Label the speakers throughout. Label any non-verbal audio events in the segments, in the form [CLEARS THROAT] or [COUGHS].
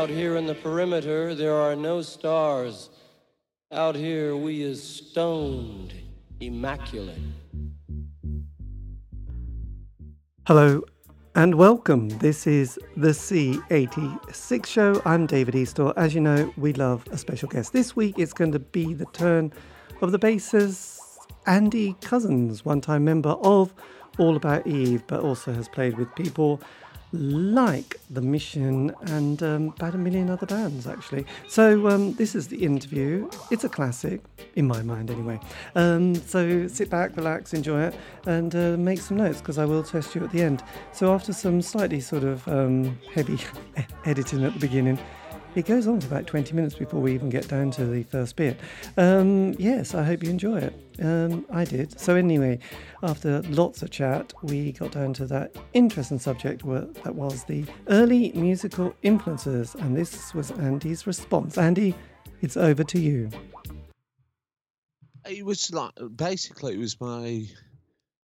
Speaker 1: Out here in the perimeter, there are no stars. Out here, we is stoned, immaculate.
Speaker 2: Hello and welcome. This is the C86 show. I'm David Eastaugh. As you know, we love a special guest. This week it's going to be the turn of the bassist Andy Cousins, one time member of All About Eve, but also has played with people like The Mission and um, about a million other bands, actually. So, um, this is the interview. It's a classic, in my mind, anyway. Um, so, sit back, relax, enjoy it, and uh, make some notes because I will test you at the end. So, after some slightly sort of um, heavy [LAUGHS] editing at the beginning, it goes on for about 20 minutes before we even get down to the first bit. Um, yes, I hope you enjoy it. Um, I did. So, anyway, after lots of chat, we got down to that interesting subject that was the early musical influences, and this was Andy's response. Andy, it's over to you.
Speaker 3: It was like basically it was my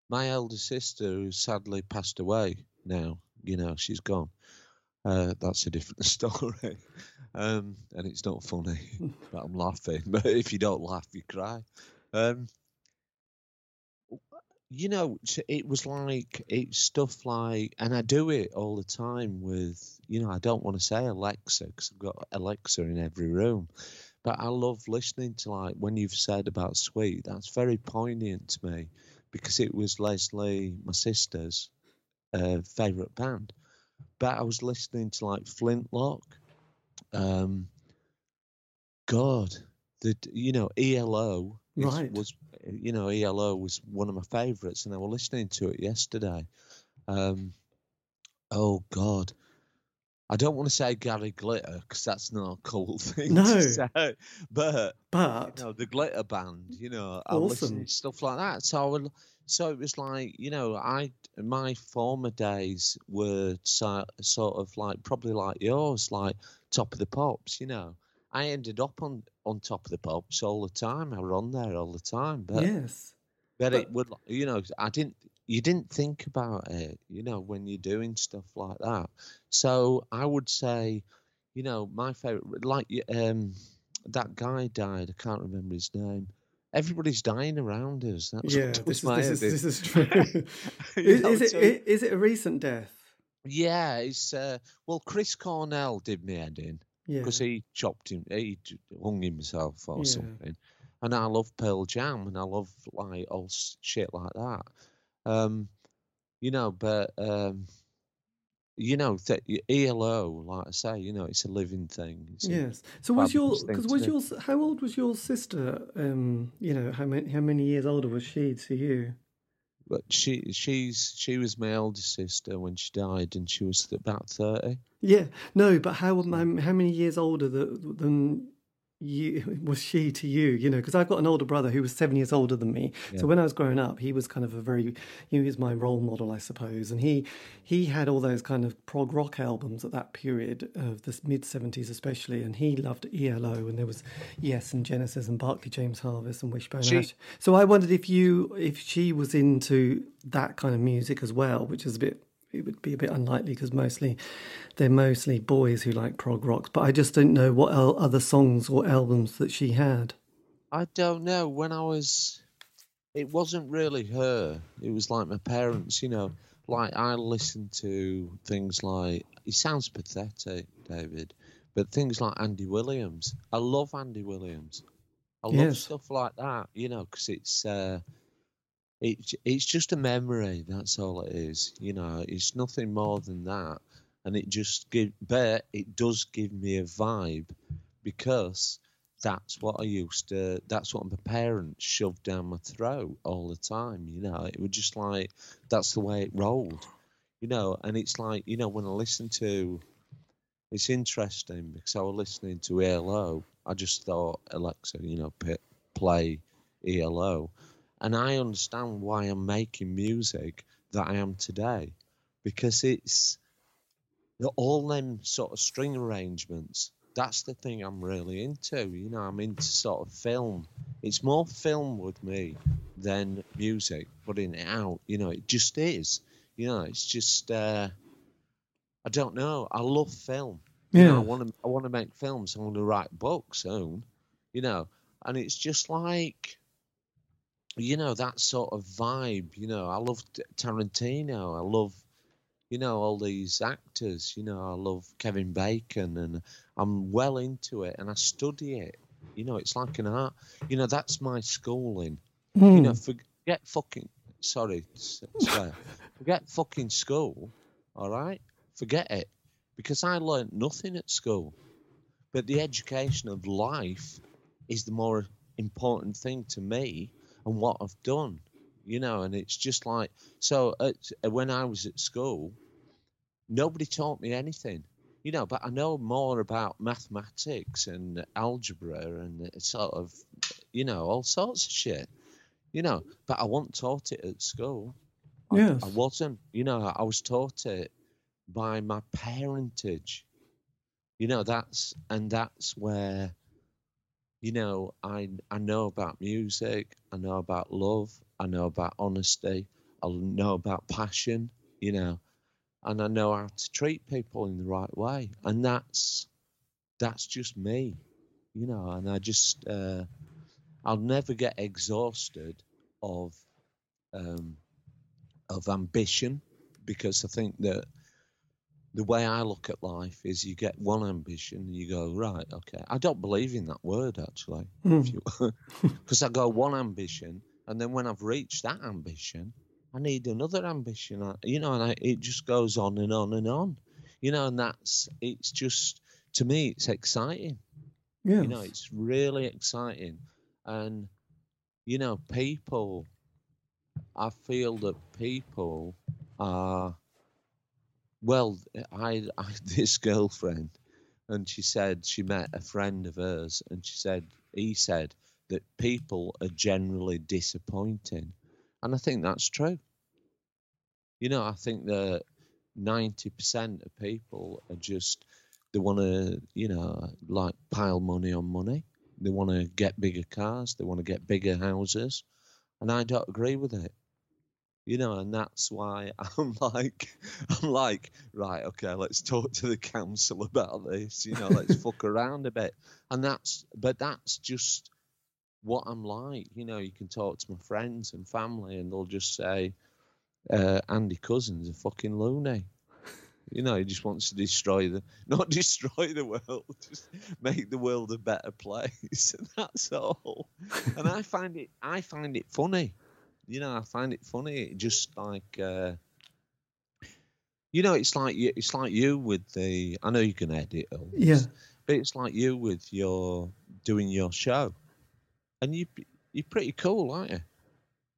Speaker 3: my elder sister who sadly passed away now. You know, she's gone. Uh, that's a different [LAUGHS] story. Um, and it's not funny, [LAUGHS] but I'm laughing. But if you don't laugh, you cry. Um, you know, it was like it's stuff like, and I do it all the time with, you know, I don't want to say Alexa because I've got Alexa in every room, but I love listening to like when you've said about Sweet. That's very poignant to me because it was Leslie, my sister's uh, favorite band, but I was listening to like Flintlock. Um, God, the you know ELO
Speaker 2: Right.
Speaker 3: was you know ELO was one of my favourites, and I was listening to it yesterday. Um, oh God, I don't want to say Gary Glitter because that's not a cool [LAUGHS] thing
Speaker 2: No.
Speaker 3: to say, but
Speaker 2: But,
Speaker 3: you know the Glitter Band, you know, I was listening
Speaker 2: Awesome.
Speaker 3: to stuff like that. So I would, so it was like you know, I my former days were so, sort of like probably like yours, like top of the pops, you know. I ended up on on top of the pops all the time. I were on there all the time, but
Speaker 2: yes.
Speaker 3: but
Speaker 2: but-
Speaker 3: it would, you know, I didn't. You didn't think about it, you know, when you're doing stuff like that. So I would say, you know, my favorite, like um, that guy died. I can't remember his name. Everybody's dying around us. That's
Speaker 2: Yeah, this is, this, is, [LAUGHS] this [LAUGHS] is true. Is,
Speaker 3: know,
Speaker 2: is, it,
Speaker 3: so-
Speaker 2: is it a recent death?
Speaker 3: yeah, it's uh, well, Chris Cornell did me head in
Speaker 2: Yeah.
Speaker 3: because he chopped him, he hung himself or
Speaker 2: Yeah.
Speaker 3: something. And I love Pearl Jam and I love like all shit like that. Um, you know, but um, you know, th- ELO, like I say, you know, it's a living thing. It's
Speaker 2: Yes. So was your because was your how old was your sister? Um, you know how many how many years older was she to you?
Speaker 3: But she, she's, she was my elder sister when she died, and she was about thirty.
Speaker 2: Yeah, no, but how um, how many years older th- than you [LAUGHS] was she to you? You know, because I've got an older brother who was seven years older than me. So when I was growing up, he was kind of a very he was my role model, I suppose, and he he had all those kind of prog rock albums at that period of the mid seventies, especially, and he loved ELO, and there was Yes and Genesis and Barclay James Harvest and Wishbone
Speaker 3: She-
Speaker 2: Ash. So I wondered if you if she was into that kind of music as well, which is a bit it would be a bit unlikely because mostly they're mostly boys who like prog rock. But I just don't know what el- other songs or albums that she had.
Speaker 3: I don't know. When I was, it wasn't really her. It was like my parents. You know, like I listened to things like. It sounds pathetic, David, but things like Andy Williams. I love Andy Williams. I love
Speaker 2: Yes.
Speaker 3: stuff like that. You know, because it's. Uh, it's it's just a memory. That's all it is. You know, it's nothing more than that, and it just give. But it does give me a vibe because that's what I used to. That's what my parents shoved down my throat all the time. You know, it was just like that's the way it rolled. You know, and it's like you know when I listen to. It's interesting because I was listening to ELO. I just thought Alexa, you know, play ELO, and I understand why I'm making music that I am today, because it's all them sort of string arrangements. That's the thing I'm really into. You know, I'm into sort of film. It's more film with me than music, putting it out. You know, it just is. You know, it's just. Uh, I don't know. I love film. You know,
Speaker 2: Yeah.
Speaker 3: I want to I want to make films. I want to write books soon. You know, and it's just like, you know, that sort of vibe. You know, I love Tarantino. I love, you know, all these actors. You know, I love Kevin Bacon, and I'm well into it, and I study it. You know, it's like an art. You know, that's my schooling. You know, hmm. forget fucking. Sorry, swear. forget fucking school. All right, forget it, because I learnt nothing at school. But the education of life is the more important thing to me and what I've done. You know, and it's just like so. At, when I was at school, nobody taught me anything. You know, but I know more about mathematics and algebra and sort of, you know, all sorts of shit you know, but I wasn't taught it at school. I,
Speaker 2: Yes.
Speaker 3: I wasn't, you know, I was taught it by my parentage. You know, that's and that's where, you know, I I know about music, I know about love, I know about honesty, I know about passion, you know, and I know how to treat people in the right way, and that's that's just me, you know, and I just. Uh, I'll never get exhausted of um, of ambition because I think that the way I look at life is you get one ambition and you go right okay I don't believe in that word actually because hmm. [LAUGHS] I go one ambition and then when I've reached that ambition I need another ambition I, you know and I, it just goes on and on and on you know and that's it's just to me it's exciting
Speaker 2: Yes.
Speaker 3: you know, it's really exciting. And, you know, people, I feel that people are, well, I, I [LAUGHS] this girlfriend, and she said she met a friend of hers, and she said, he said that people are generally disappointing. And I think that's true. You know, I think that 90% of people are just, they want to, you know, like pile money on money. They want to get bigger cars. They want to get bigger houses. And I don't agree with it. You know, and that's why [LAUGHS] I'm like, I'm like, right, okay, let's talk to the council [LAUGHS] about this. You know, let's [LAUGHS] fuck around a bit. And that's, but that's just what I'm like. You know, you can talk to my friends and family, and they'll just say, uh, Andy Cousin's a fucking loony. You know, he just wants to destroy the, not destroy the world, just make the world a better place, and that's all. And I find it, I find it funny. You know, I find it funny. Just like, uh, you know, it's like you, it's like you with the. I know you can edit all this,
Speaker 2: Yeah.
Speaker 3: but it's like you with your doing your show, and you you're pretty cool, aren't you?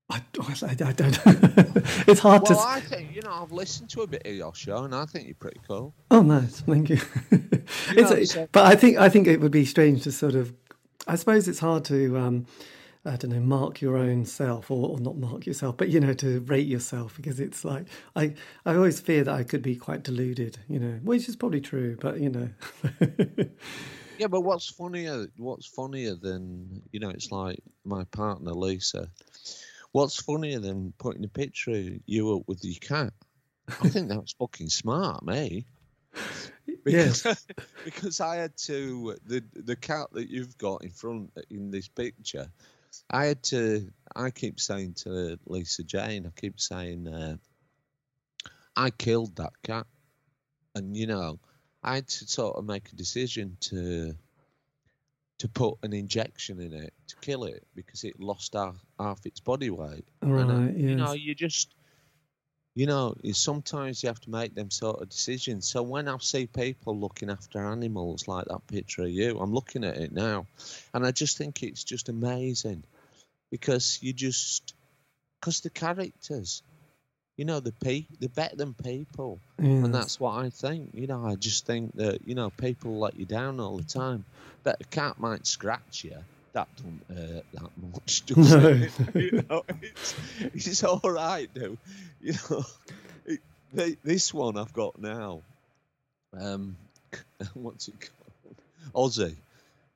Speaker 2: I, I, I don't. [LAUGHS] it's hard
Speaker 3: Well,
Speaker 2: to.
Speaker 3: I think you know I've listened to a bit of your show, and I think you're pretty cool.
Speaker 2: Oh, nice. Thank you. [LAUGHS] it's,
Speaker 3: know, so-
Speaker 2: but I think I think it would be strange to sort of. I suppose it's hard to. Um, I don't know, mark your own self, or, or not mark yourself, but you know, to rate yourself because it's like I. I always fear that I could be quite deluded, you know, which is probably true, but you know. [LAUGHS]
Speaker 3: Yeah, but what's funnier? What's funnier than you know? It's like my partner Lisa. What's funnier than putting a picture of you up with your cat? I think that's [LAUGHS] fucking smart, me.
Speaker 2: Yes.
Speaker 3: Because, [LAUGHS] because I had to the the cat that you've got in front in this picture. I had to. I keep saying to Lisa Jane. I keep saying, uh, I killed that cat, and you know, I had to sort of make a decision to to put an injection in it to kill it because it lost half, half its body weight. And, uh,
Speaker 2: Right,
Speaker 3: You know, you just, you know, sometimes you have to make them sort of decisions. So when I see people looking after animals like that picture of you, I'm looking at it now, and I just think it's just amazing because you just, because the characters, you know, the pe, they're better than people.
Speaker 2: Yes.
Speaker 3: And that's what I think. You know, I just think that, you know, people let you down all the time. But a cat might scratch you. That don't hurt that much, [LAUGHS] does it? [LAUGHS] you know, it's, it's all right, though. You know, it, they, this one I've got now, um, [LAUGHS] what's it called? Aussie.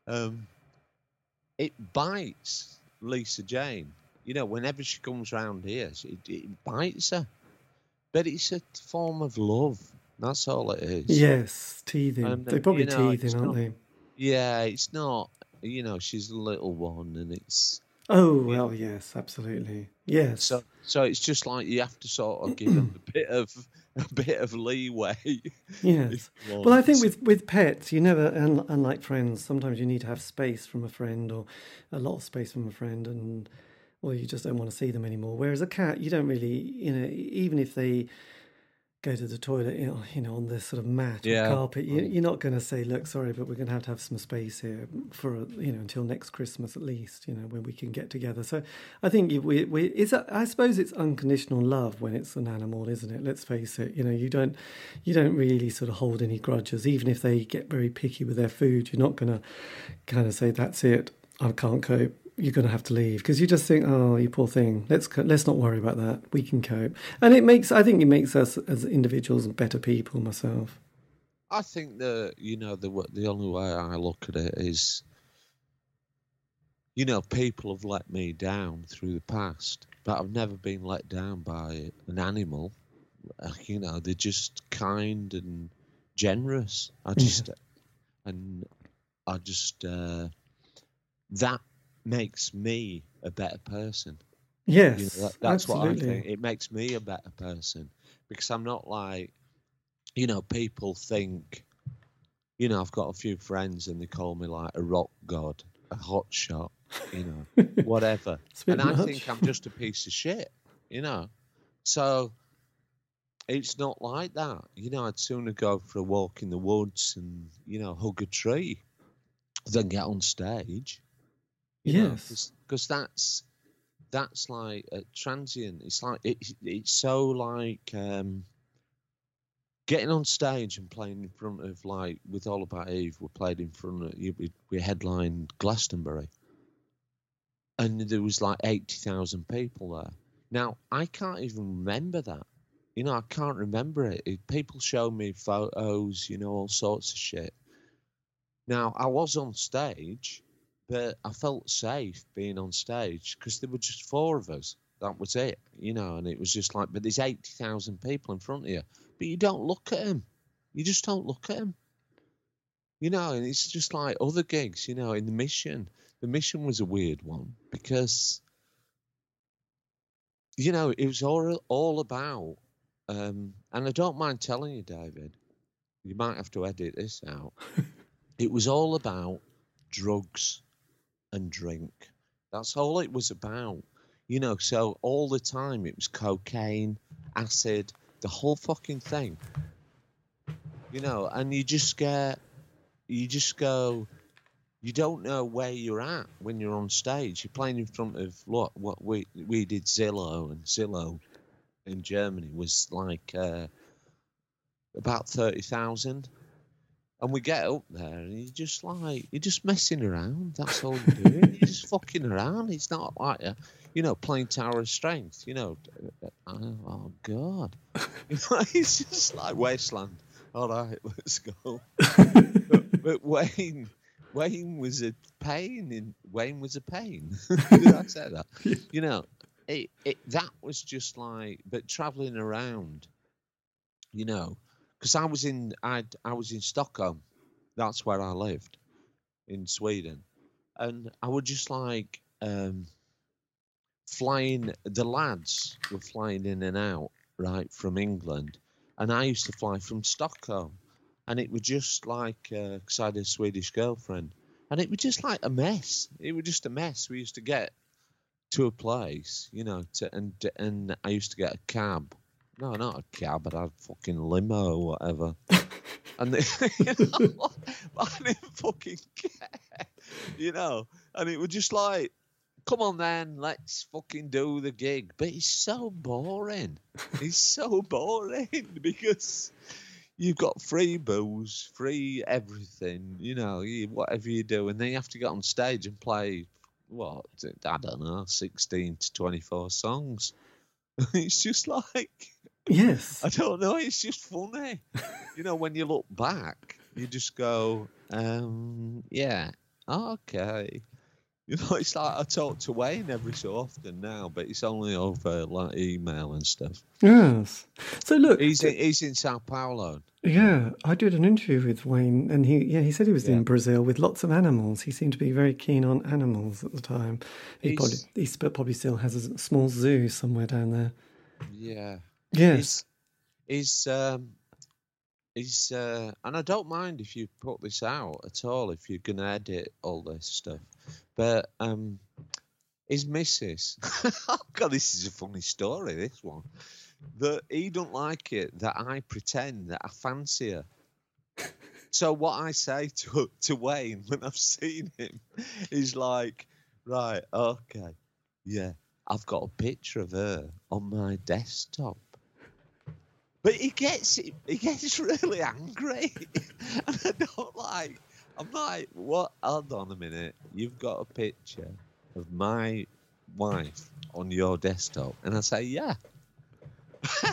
Speaker 3: Um, it bites Lisa Jane. You know, whenever she comes round here, she, it bites her. But it's a form of love. That's all it is.
Speaker 2: Yes, teething.
Speaker 3: And,
Speaker 2: They're probably
Speaker 3: you know,
Speaker 2: teething, aren't
Speaker 3: not-
Speaker 2: they?
Speaker 3: Yeah, it's not. You know, she's a little one, and it's
Speaker 2: Oh well, yes, absolutely. Yes.
Speaker 3: so. So it's just like you have to sort of give them a [CLEARS THROAT] bit of a bit of leeway. [LAUGHS]
Speaker 2: yes. Well, I think with, with pets, you never, un, unlike friends, sometimes you need to have space from a friend or a lot of space from a friend, and or you just don't want to see them anymore. Whereas a cat, you don't really, you know, even if they go to the toilet, you know, you know on this sort of mat
Speaker 3: Yeah.
Speaker 2: or carpet, you, you're not going to say, "Look, sorry, but we're going to have to have some space here for you know until next Christmas at least, you know, when we can get together." So, I think we, we it's a, I suppose it's unconditional love when it's an animal, isn't it? Let's face it. You know, you don't you don't really sort of hold any grudges, even if they get very picky with their food. You're not going to kind of say, "That's it, I can't cope." You're going to have to leave because you just think, "Oh, you poor thing. Let's co- let's not worry about that. We can cope." And it makes I think it makes us as individuals better people. Myself.
Speaker 3: I think that you know the the only way I look at it is, you know, people have let me down through the past, but I've never been let down by an animal. You know, they're just kind and generous. I just and I just uh, that makes me a better person.
Speaker 2: Yes,
Speaker 3: You know, that, that's what I think. It makes me a better person because I'm not like, you know, people think, you know, I've got a few friends and they call me like a rock god, a hot shot, you know, [LAUGHS] whatever.
Speaker 2: It's a bit
Speaker 3: and I think I'm just a piece of shit, you know. So it's not like that. You know, I'd sooner go for a walk in the woods and, you know, hug a tree than get on stage.
Speaker 2: Yes.
Speaker 3: Because that's that's like a transient. It's like it, it's so like um, getting on stage and playing in front of like with All About Eve. We played in front of we, we headlined Glastonbury, and there was like eighty thousand people there. Now I can't even remember that. You know, I can't remember it. it. People show me photos, you know, all sorts of shit. Now I was on stage, but I felt safe being on stage because there were just four of us. That was it, you know, and it was just like, but there's 80,000 people in front of you, but you don't look at them. You just don't look at them. You know, and it's just like other gigs, you know, in the mission. The mission was a weird one because, you know, it was all, all about, um, and I don't mind telling you, David, you might have to edit this out. [LAUGHS] it was all about drugs and drink. That's all it was about. You know, so all the time it was cocaine, acid, the whole fucking thing. You know, and you just get, you just go, you don't know where you're at when you're on stage. You're playing in front of what what we we did Zillo and Zillo in Germany was like uh, about thirty thousand. And we get up there, and you're just like you're just messing around. That's all you're doing. you're just [LAUGHS] fucking around. It's not like a, you know, playing Tower of Strength. You know, uh, uh, oh, oh god, [LAUGHS] it's just like wasteland. All right, [LAUGHS] let's go. but, but Wayne, Wayne was a pain. In Wayne was a pain. Did I say that? You know, it, it that was just like, but traveling around, you know, because I was in I I was in Stockholm, that's where I lived, in Sweden, and I would just like um, flying. The lads were flying in and out right from England, and I used to fly from Stockholm, and it was just like because I had a Swedish girlfriend, and it was just like a mess. It was just a mess. We used to get to a place, you know, to, and and I used to get a cab. No, not a cab, but I had fucking limo or whatever. [LAUGHS] and they, [LAUGHS] you know, I didn't fucking care, you know. And it was just like, come on then, let's fucking do the gig. But it's so boring. [LAUGHS] It's so boring because you've got free booze, free everything, you know, you, whatever you do, and then you have to get on stage and play what I don't know, sixteen to twenty-four songs. it's just like
Speaker 2: Yes.
Speaker 3: I don't know. It's just funny, you know. When you look back, you just go, um, "Yeah, okay." You know, it's like I talk to Wayne every so often now, but it's only over like email and stuff.
Speaker 2: Yes. So look,
Speaker 3: He's in, he's in Sao Paulo.
Speaker 2: yeah, I did an interview with Wayne, and he yeah he said he was
Speaker 3: Yeah.
Speaker 2: in Brazil with lots of animals. He seemed to be very keen on animals at the time. He
Speaker 3: He's-
Speaker 2: probably he probably still has a small zoo somewhere down there.
Speaker 3: Yeah.
Speaker 2: Yes.
Speaker 3: He's, he's um uh and I don't mind if you put this out at all if you're gonna edit all this stuff. But um his missus [LAUGHS] oh god this is a funny story, this one. That he don't like it that I pretend that I fancy her. So what I say [LAUGHS] to to Wayne when I've seen him is like, right, okay, yeah, I've got a picture of her on my desktop. But he gets it. He gets [LAUGHS] really angry, and I don't like. I'm like, what? Hold on a minute. You've got a picture of my wife on your desktop, and I say, yeah. [LAUGHS]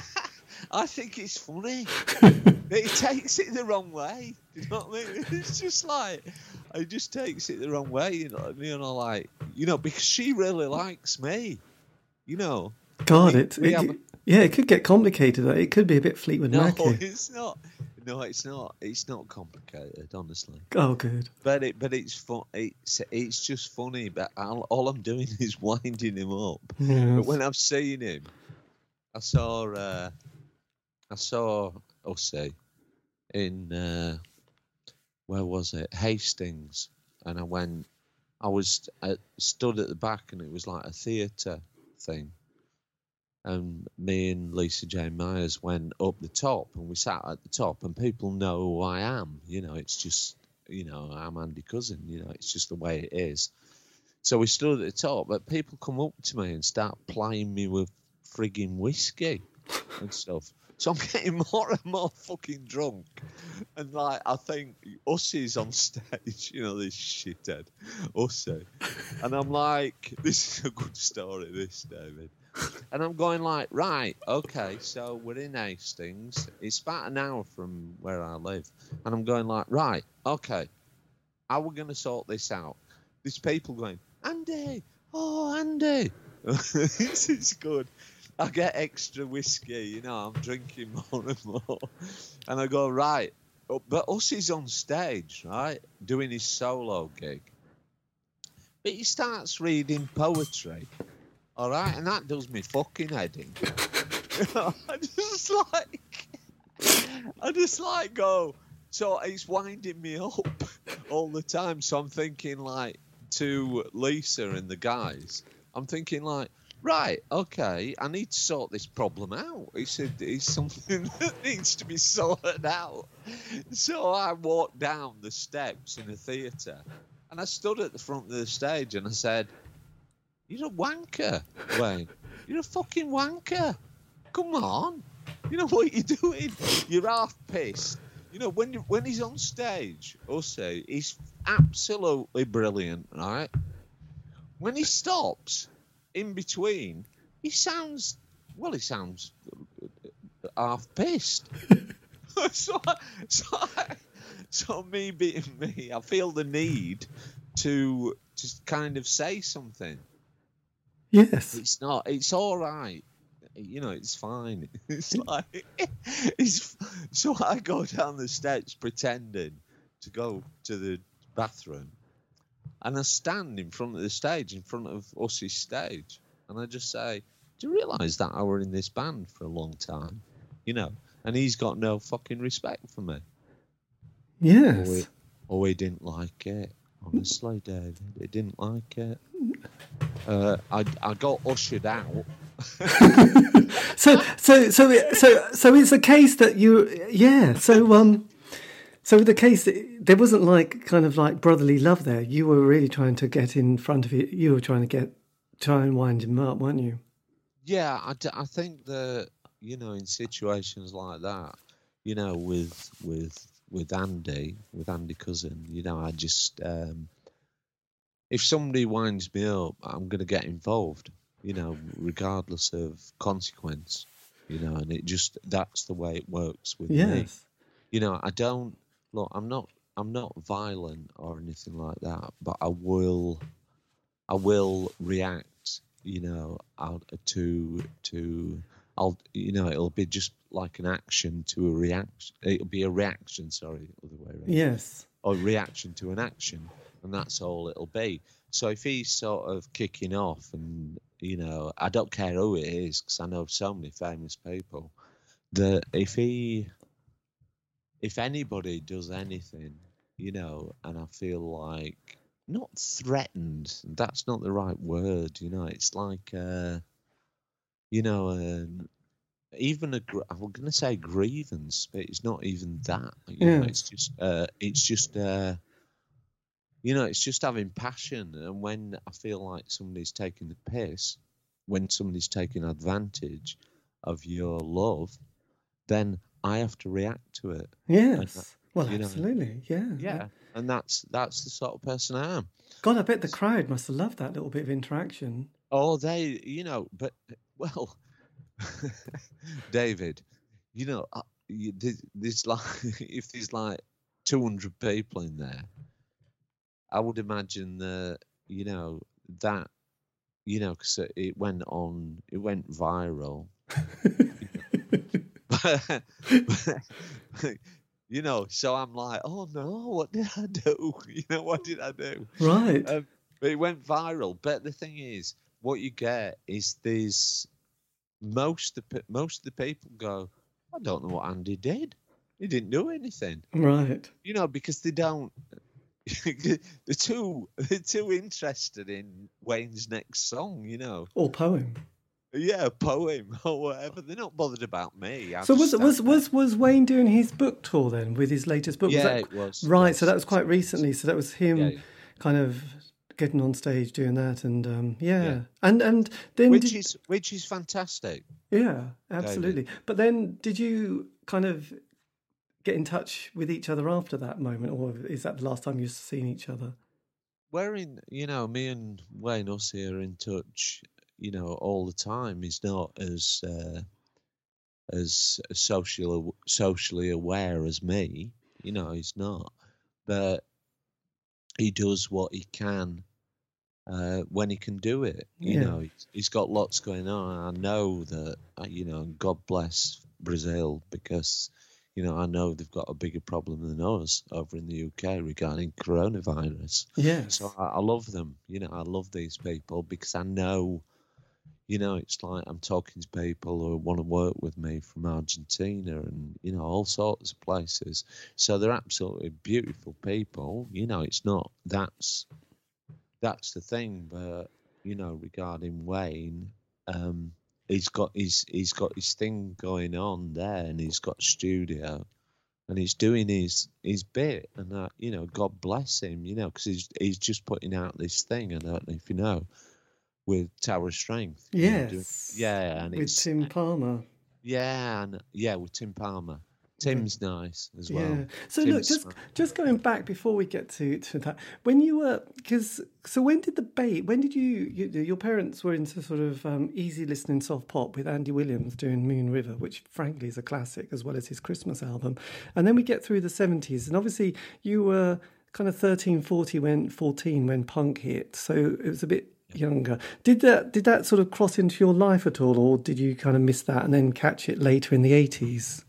Speaker 3: I think it's funny. [LAUGHS] he takes it the wrong way. Do you know what I mean? It's just like he just takes it the wrong way. You know, you know, like you know, because she really likes me. You know,
Speaker 2: God, it, it yeah, it could get complicated. It could be a bit Fleetwood
Speaker 3: no,
Speaker 2: Mac. [LAUGHS]
Speaker 3: it's not. No, it's not. It's not complicated, honestly.
Speaker 2: Oh, good.
Speaker 3: But it, but it's fun. It's it's just funny. But all, all I'm doing [LAUGHS] is winding him up.
Speaker 2: Yes.
Speaker 3: But when I've seen him, I saw uh, I saw Hussey in uh, where was it Hastings, and I went. I was uh, stood at the back, and it was like a theatre thing. And me and Lisa Jane Myers went up the top, and we sat at the top, and people know who I am. You know, it's just you know I'm Andy Cousin. You know, it's just the way it is. So we stood at the top, but people come up to me and start plying me with frigging whiskey and stuff. So I'm [LAUGHS] getting more and more fucking drunk. And like, I think Hussey's on stage, [LAUGHS] you know, this shithead, Hussey. And I'm like, [LAUGHS] this is a good story, this, David. And I'm going like, right, okay, so we're in Hastings. It's about an hour from where I live. And I'm going like, right, okay, how are we going to sort this out? There's people going, Andy, oh, Andy. [LAUGHS] this is good. I get extra whiskey, you know, I'm drinking [LAUGHS] more and more. And I go, right, oh, But but Hussey's on stage, right, doing his solo gig. But he starts reading poetry, all right, and that does me fucking head in. You know, I just like, I just like go. So it's winding me up all the time. So I'm thinking like to Lisa and the guys. I'm thinking like, right, okay, I need to sort this problem out. He said it's something [LAUGHS] that needs to be sorted out. So I walked down the steps in the theatre, and I stood at the front of the stage, and I said, "You're a wanker, Wayne. You're a fucking wanker. Come on." You know what you're doing? You're half pissed. You know when you, when he's on stage, Hussey, he's absolutely brilliant, right? When he stops in between, he sounds well. He sounds half pissed. so, so, so me being me, I feel the need to just kind of say something.
Speaker 2: Yes.
Speaker 3: It's not. It's all right. You know, it's fine. [LAUGHS] It's like [LAUGHS] it's. So I go down the steps pretending to go to the bathroom, and I stand in front of the stage, in front of Hussey's stage, and I just say, "Do you realise that I were in this band for a long time?" You know, and he's got no fucking respect for me.
Speaker 2: Yes.
Speaker 3: Or he, oh, he didn't like it. Honestly, David, he didn't like it. Uh, I I got ushered out. [LAUGHS]
Speaker 2: So, so, so, so, so it's a case that you, yeah. So, um, so the case there wasn't like kind of like brotherly love there. You were really trying to get in front of it. You were trying to get try and wind him up, weren't you?
Speaker 3: Yeah, I, d- I think that you know in situations like that, you know, with with with Andy, with Andy Cousin, you know, I just um, if somebody winds me up, I'm going to get involved, you know, regardless of consequence, you know, and it just that's the way it works with me. You know, I don't look. I'm not. I'm not violent or anything like that, but I will. I will react, you know, out to to I'll you know it'll be just like an action to a reaction. It'll be a reaction, sorry, the other way around.
Speaker 2: Yes.
Speaker 3: Or reaction to an action, and that's all it'll be. So if he's sort of kicking off, and you know, I don't care who it is, because I know so many famous people, that if he, if anybody does anything, you know, and I feel like not threatened, that's not the right word, you know, it's like, uh, you know, um, even a gr- I'm going to say grievance, but it's not even that. You know, it's just uh, it's just uh, you know, it's just having passion. And when I feel like somebody's taking the piss, when somebody's taking advantage of your love, then I have to react to it.
Speaker 2: Yes. Well,
Speaker 3: you know,
Speaker 2: absolutely. Yeah.
Speaker 3: Yeah, and that's that's the sort of person I am.
Speaker 2: God, I bet the crowd must have loved that little bit of interaction.
Speaker 3: Oh, they, you know, but well, [LAUGHS] David, you know, uh, there's, like [LAUGHS] if there's like 200 people in there, I would imagine that you know that you know because it went on, it went viral. [LAUGHS] you know, so I'm like, oh no, what did I do? You know, what did I do?
Speaker 2: right.
Speaker 3: Um, but it went viral. But the thing is, what you get is these most of the most of the people go, I don't know what Andy did. He didn't do anything,
Speaker 2: right.
Speaker 3: you know, because they don't. [LAUGHS] they're too they're too interested in Wayne's next song, you know.
Speaker 2: Or poem.
Speaker 3: Yeah, poem or whatever. They're not bothered about me. I
Speaker 2: So was was was was Wayne doing his book tour then with his latest book?
Speaker 3: there.
Speaker 2: Was
Speaker 3: Yeah,
Speaker 2: that-
Speaker 3: it was.
Speaker 2: right. So that was quite recently. So that was him
Speaker 3: Yeah, yeah.
Speaker 2: kind of getting on stage doing that, and um, yeah.
Speaker 3: Yeah.
Speaker 2: and and then
Speaker 3: Which
Speaker 2: did-
Speaker 3: is which is fantastic.
Speaker 2: yeah, absolutely. But then did you kind of get in touch with each other after that moment, or is that the last time you've seen each other?
Speaker 3: we're in you know me and wayne Hussey are in touch you know all the time he's not as uh, as socially socially aware as me you know he's not but he does what he can uh, when he can do it you
Speaker 2: Yeah.
Speaker 3: know he's, he's got lots going on i know that uh, you know god bless brazil because you know i know they've got a bigger problem than us over in the uk regarding coronavirus
Speaker 2: Yes.
Speaker 3: so I, I love them. You know, I love these people because I know, you know, it's like I'm talking to people who want to work with me from Argentina and you know all sorts of places. So they're absolutely beautiful people. You know, it's not that's that's the thing. But you know, regarding Wayne, um, he's got his he's got his thing going on there, and he's got studio and he's doing his his bit, and uh, you know, God bless him, you know, because he's he's just putting out this thing. I don't know if you know, with Tower of Strength. you know,
Speaker 2: Yes.
Speaker 3: yeah, and
Speaker 2: with Tim Palmer.
Speaker 3: yeah, and yeah, with Tim Palmer. Tim's nice as well.
Speaker 2: Yeah. So
Speaker 3: Tim's
Speaker 2: look, just
Speaker 3: smart.
Speaker 2: just going back before we get to, to that, when you were because so when did the bait? When did you, you your parents were into sort of um, easy listening soft pop with Andy Williams doing Moon River, which frankly is a classic as well as his Christmas album, and then we get through the seventies, and obviously you were kind of 13, 40 when 14 when punk hit, so it was a bit younger. Did that did that sort of cross into your life at all, or did you kind of miss that and then catch it later in the eighties?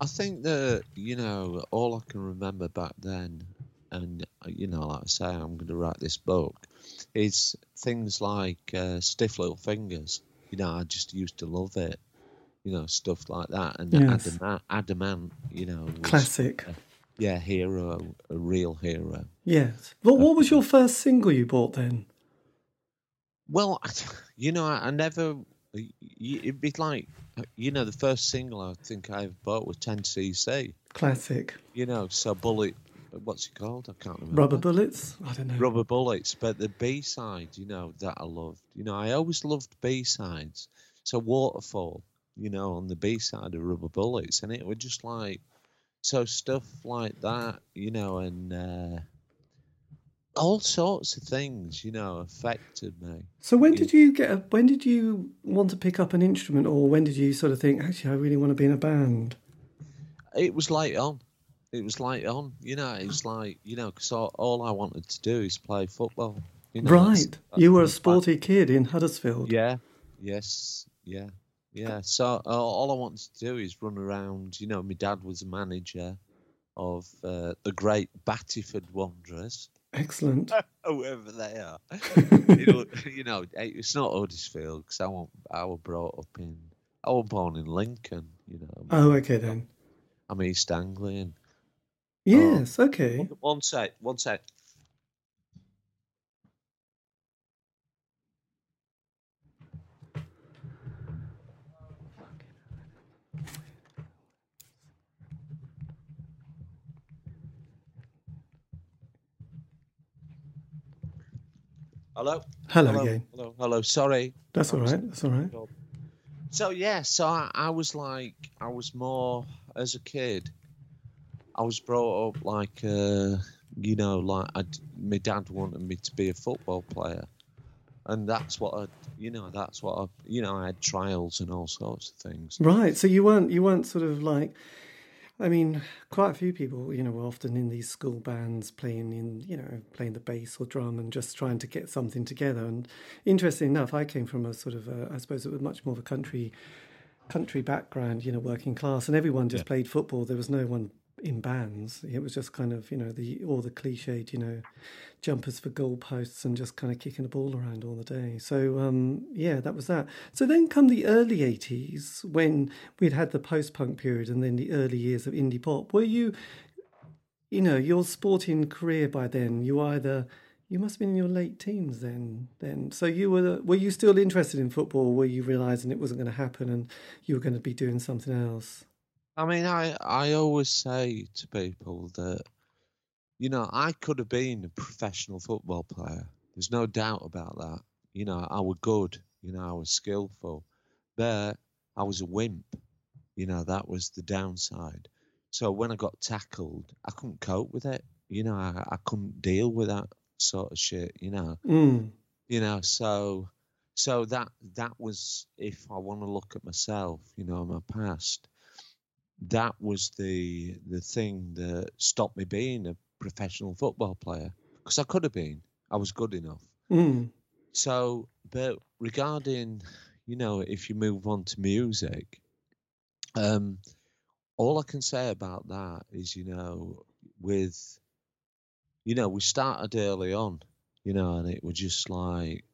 Speaker 3: I think that you know all I can remember back then, and you know, like I say, I'm going to write this book, is things like uh, stiff little fingers. You know, I just used to love it. You know, stuff like that, and
Speaker 2: Yes.
Speaker 3: Adam Ant, adamant. You know, was,
Speaker 2: Classic.
Speaker 3: Yeah, hero, a real hero.
Speaker 2: Yes. Well, what was your first single you bought then?
Speaker 3: Well, you know, I, I never. It'd be like, uh, you know, the first single I think I ever bought was 10cc.
Speaker 2: Classic.
Speaker 3: You know, so Bullet. What's it called? I can't remember.
Speaker 2: Rubber bullets? I don't know.
Speaker 3: Rubber Bullets, but the B side, you know, that I loved. You know, I always loved B sides. So Waterfall, you know, on the B side of Rubber Bullets, and it was just like so stuff like that, you know, and uh, all sorts of things, you know, affected me.
Speaker 2: So when did you get? A, when did you want to pick up an instrument, or when did you sort of think, actually, I really want to be in a band?
Speaker 3: It was late on. It was late on, you know. It was like, you know, because all, all I wanted to do is play football. You know,
Speaker 2: right.
Speaker 3: that's
Speaker 2: You were a sporty kid in Huddersfield.
Speaker 3: Yeah. Yes. Yeah. Yeah. So uh, all I wanted to do is run around. You know, my dad was a manager of uh, the great Battyeford Wanderers,
Speaker 2: Excellent. [LAUGHS]
Speaker 3: whoever they are. [LAUGHS] you, know, you know, it's not Huddersfield because I want. I was brought up in. I was born in Lincoln. You know,
Speaker 2: Oh, okay then.
Speaker 3: I'm East Anglian.
Speaker 2: Yes, oh, okay.
Speaker 3: One sec. One sec. Hello.
Speaker 2: Hello again.
Speaker 3: Hello. Hello. Sorry.
Speaker 2: That's all right. That's all right.
Speaker 3: So yeah, so I, I was like, I was more as a kid. I was brought up like, uh, you know, like I'd, my dad wanted me to be a football player, and that's what I, you know, that's what I, you know, I had trials and all sorts of things.
Speaker 2: Right. So you weren't you weren't sort of like I mean, quite a few people, you know, were often in these school bands playing in, you know, playing the bass or drum and just trying to get something together. And interesting enough, I came from a sort of, a, I suppose it was much more of a country, country background, you know, working class, and everyone just played football. There was no one in bands. It was just kind of, you know, the all the cliched, you know, jumpers for goalposts and just kind of kicking the ball around all the day. So um, yeah, that was that. So then come the early '80s when we'd had the post-punk period and then the early years of indie pop. Were you, you know, your sporting career by then? You either you must have been in your late teens then. Then so you were were you still interested in football? Were you realizing it wasn't going to happen and you were going to be doing something else?
Speaker 3: I mean, I, I always say to people that, you know, I could have been a professional football player. There's no doubt about that. You know, I was good. You know, I was skillful, but I was a wimp. You know, that was the downside. So when I got tackled, I couldn't cope with it. You know, I, I couldn't deal with that sort of shit. You know,
Speaker 2: Mm.
Speaker 3: you know so so that that was if i want to look at myself you know my past that was the the thing that stopped me being a professional football player because i could have been i was good enough
Speaker 2: Mm.
Speaker 3: so but regarding you know if you move on to music um all i can say about that is you know with you know we started early on you know and it was just like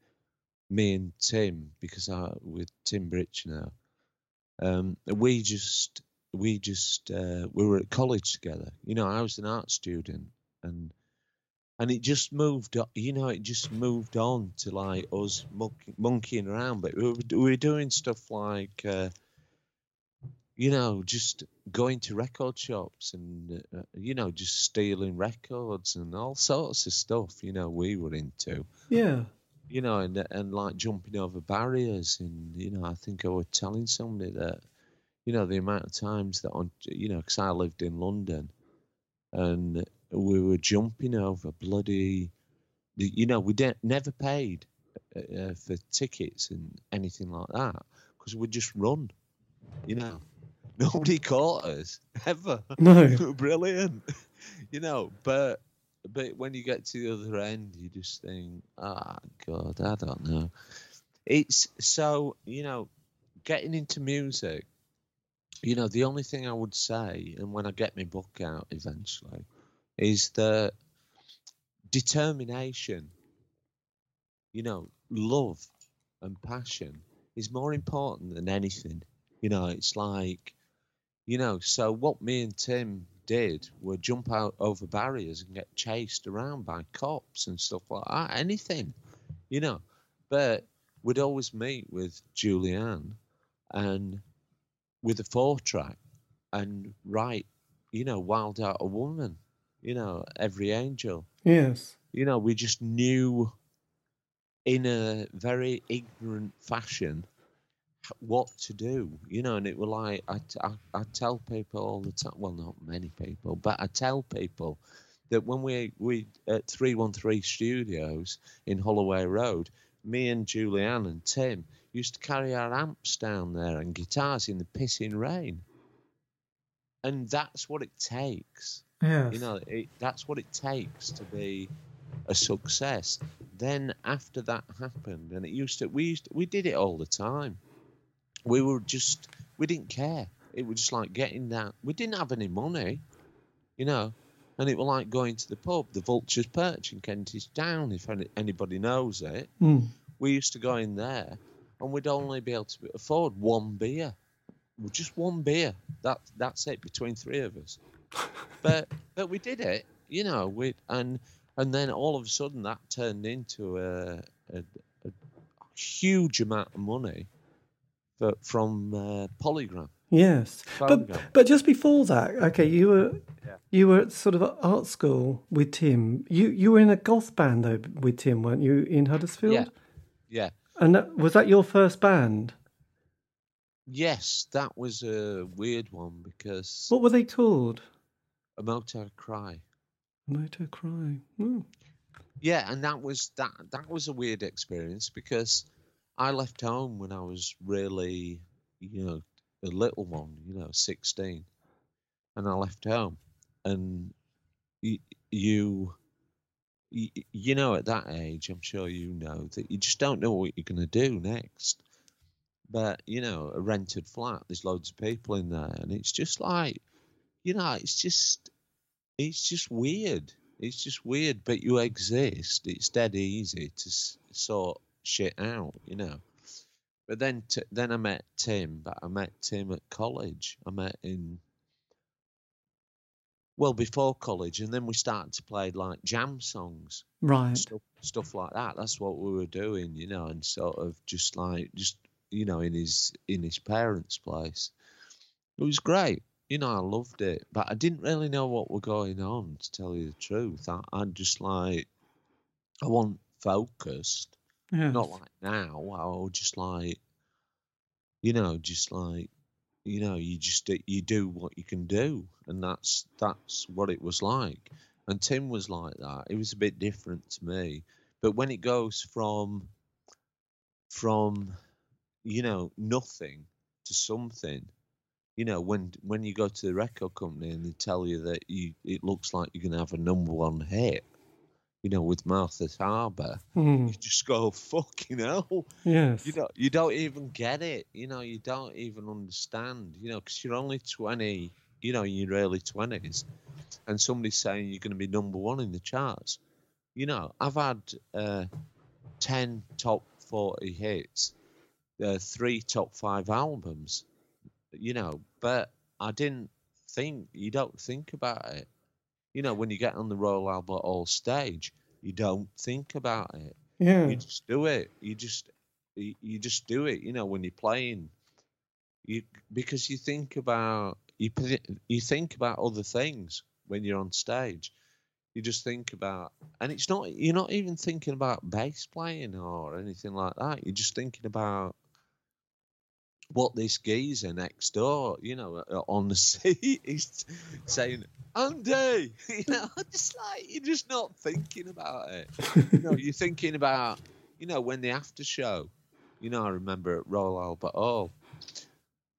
Speaker 3: me and tim because i with Tim Bricheno um we just we just uh, we were at college together. You know i was an art student and and it just moved on you know it just moved on to like us monkey, monkeying around. But we were, we were doing stuff like uh, you know just going to record shops and uh, you know just stealing records and all sorts of stuff you know we were into.
Speaker 2: Yeah.
Speaker 3: you know and and like jumping over barriers and you know i think i was telling somebody that you know the amount of times that on you know because i lived in london and we were jumping over bloody you know we didn't never paid uh, uh, for tickets and anything like that because we just run you know. [LAUGHS] Nobody caught us [LAUGHS] ever.
Speaker 2: No. [LAUGHS]
Speaker 3: brilliant. You know but but when you get to the other end you just think ah god i don't know. It's so you know getting into music you know the only thing i would say and when i get my book out eventually is that determination you know love and passion is more important than anything. You know it's like you know so what me and tim did were jump out over barriers and get chased around by cops and stuff like that anything you know. But we'd always meet with julianne and with a four track and write you know wild hearted woman you know every angel
Speaker 2: Yes.
Speaker 3: you know, we just knew in a very ignorant fashion what to do, you know, and it were like, I, I, I tell people all the time, well, not many people, but I tell people that when we, we at 313 Studios in Holloway Road, me and Julianne and Tim used to carry our amps down there and guitars in the pissing rain. And that's what it takes
Speaker 2: Yes.
Speaker 3: you know, it, that's what it takes to be a success. Then after that happened, and it used to we used to, we did it all the time. We were just we didn't care. It was just like getting that. We didn't have any money, you know, and it was like going to the pub, the Vulture's Perch in Kentish Town, if any, anybody knows it.
Speaker 2: Mm.
Speaker 3: We used to go in there, and we'd only be able to afford one beer, just one beer. That that's it between three of us. [LAUGHS] but but we did it, you know. We and and then all of a sudden that turned into a, a, a huge amount of money for, from uh, Polygram.
Speaker 2: Yes, but
Speaker 3: Polygram.
Speaker 2: but just before that, okay, you were
Speaker 3: Yeah.
Speaker 2: you were at sort of at art school with Tim. You you were in a goth band though with Tim, weren't you, in Huddersfield?
Speaker 3: Yeah. Yeah.
Speaker 2: And that, was that your first band?
Speaker 3: Yes, that was a weird one because
Speaker 2: What were they called?
Speaker 3: a motor cry.
Speaker 2: Aemotti Crii. Hmm.
Speaker 3: Yeah, and that was that that was a weird experience because I left home when I was really, you know, a little one, you know, sixteen, and I left home, and you, you, you, know, at that age, I'm sure you know that you just don't know what you're going to do next. But you know, a rented flat, there's loads of people in there, and it's just like, you know, it's just, it's just weird. It's just weird, but you exist. It's dead easy to sort shit out, you know. But then, t- then I met Tim. But I met Tim at college. I met in well before college, and then we started to play like jam songs,
Speaker 2: Right.
Speaker 3: stuff, stuff like that. That's what we were doing, you know, and sort of just like just you know in his in his parents' place. It was great. You know, I loved it, but I didn't really know what were going on. To tell you the truth, I, I just like I want focused
Speaker 2: Yeah.
Speaker 3: not like now. I was just like, you know, just like, you know, you just you do what you can do, and that's that's what it was like. And Tim was like that. It was a bit different to me, but when it goes from from you know nothing to something, you know, when when you go to the record company and they tell you that you it looks like you're gonna have a number one hit, you know, with Martha's Harbour
Speaker 2: Hmm.
Speaker 3: you just go fucking hell.
Speaker 2: Yes.
Speaker 3: You don't you don't even get it. You know, you don't even understand. You know, because you're only twenty. You know, in your early twenties, and somebody's saying you're going to be number one in the charts. You know, I've had uh, ten top forty hits, uh, three top five albums. You know, but I didn't think. You don't think about it. You know, when you get on the Royal Albert Hall stage, you don't think about it.
Speaker 2: Yeah.
Speaker 3: you just do it. You just you, you just do it you know when you're playing. You because you think about you you think about other things when you're on stage. You just think about and it's not you're not even thinking about bass playing or anything like that. You're just thinking about what this geezer next door, you know, uh, on the [LAUGHS] seat is saying, Andy, [LAUGHS] you know, just like you're just not thinking about it. You know, you're thinking about, you know, when the after show, you know, I remember at Royal Albert Hall,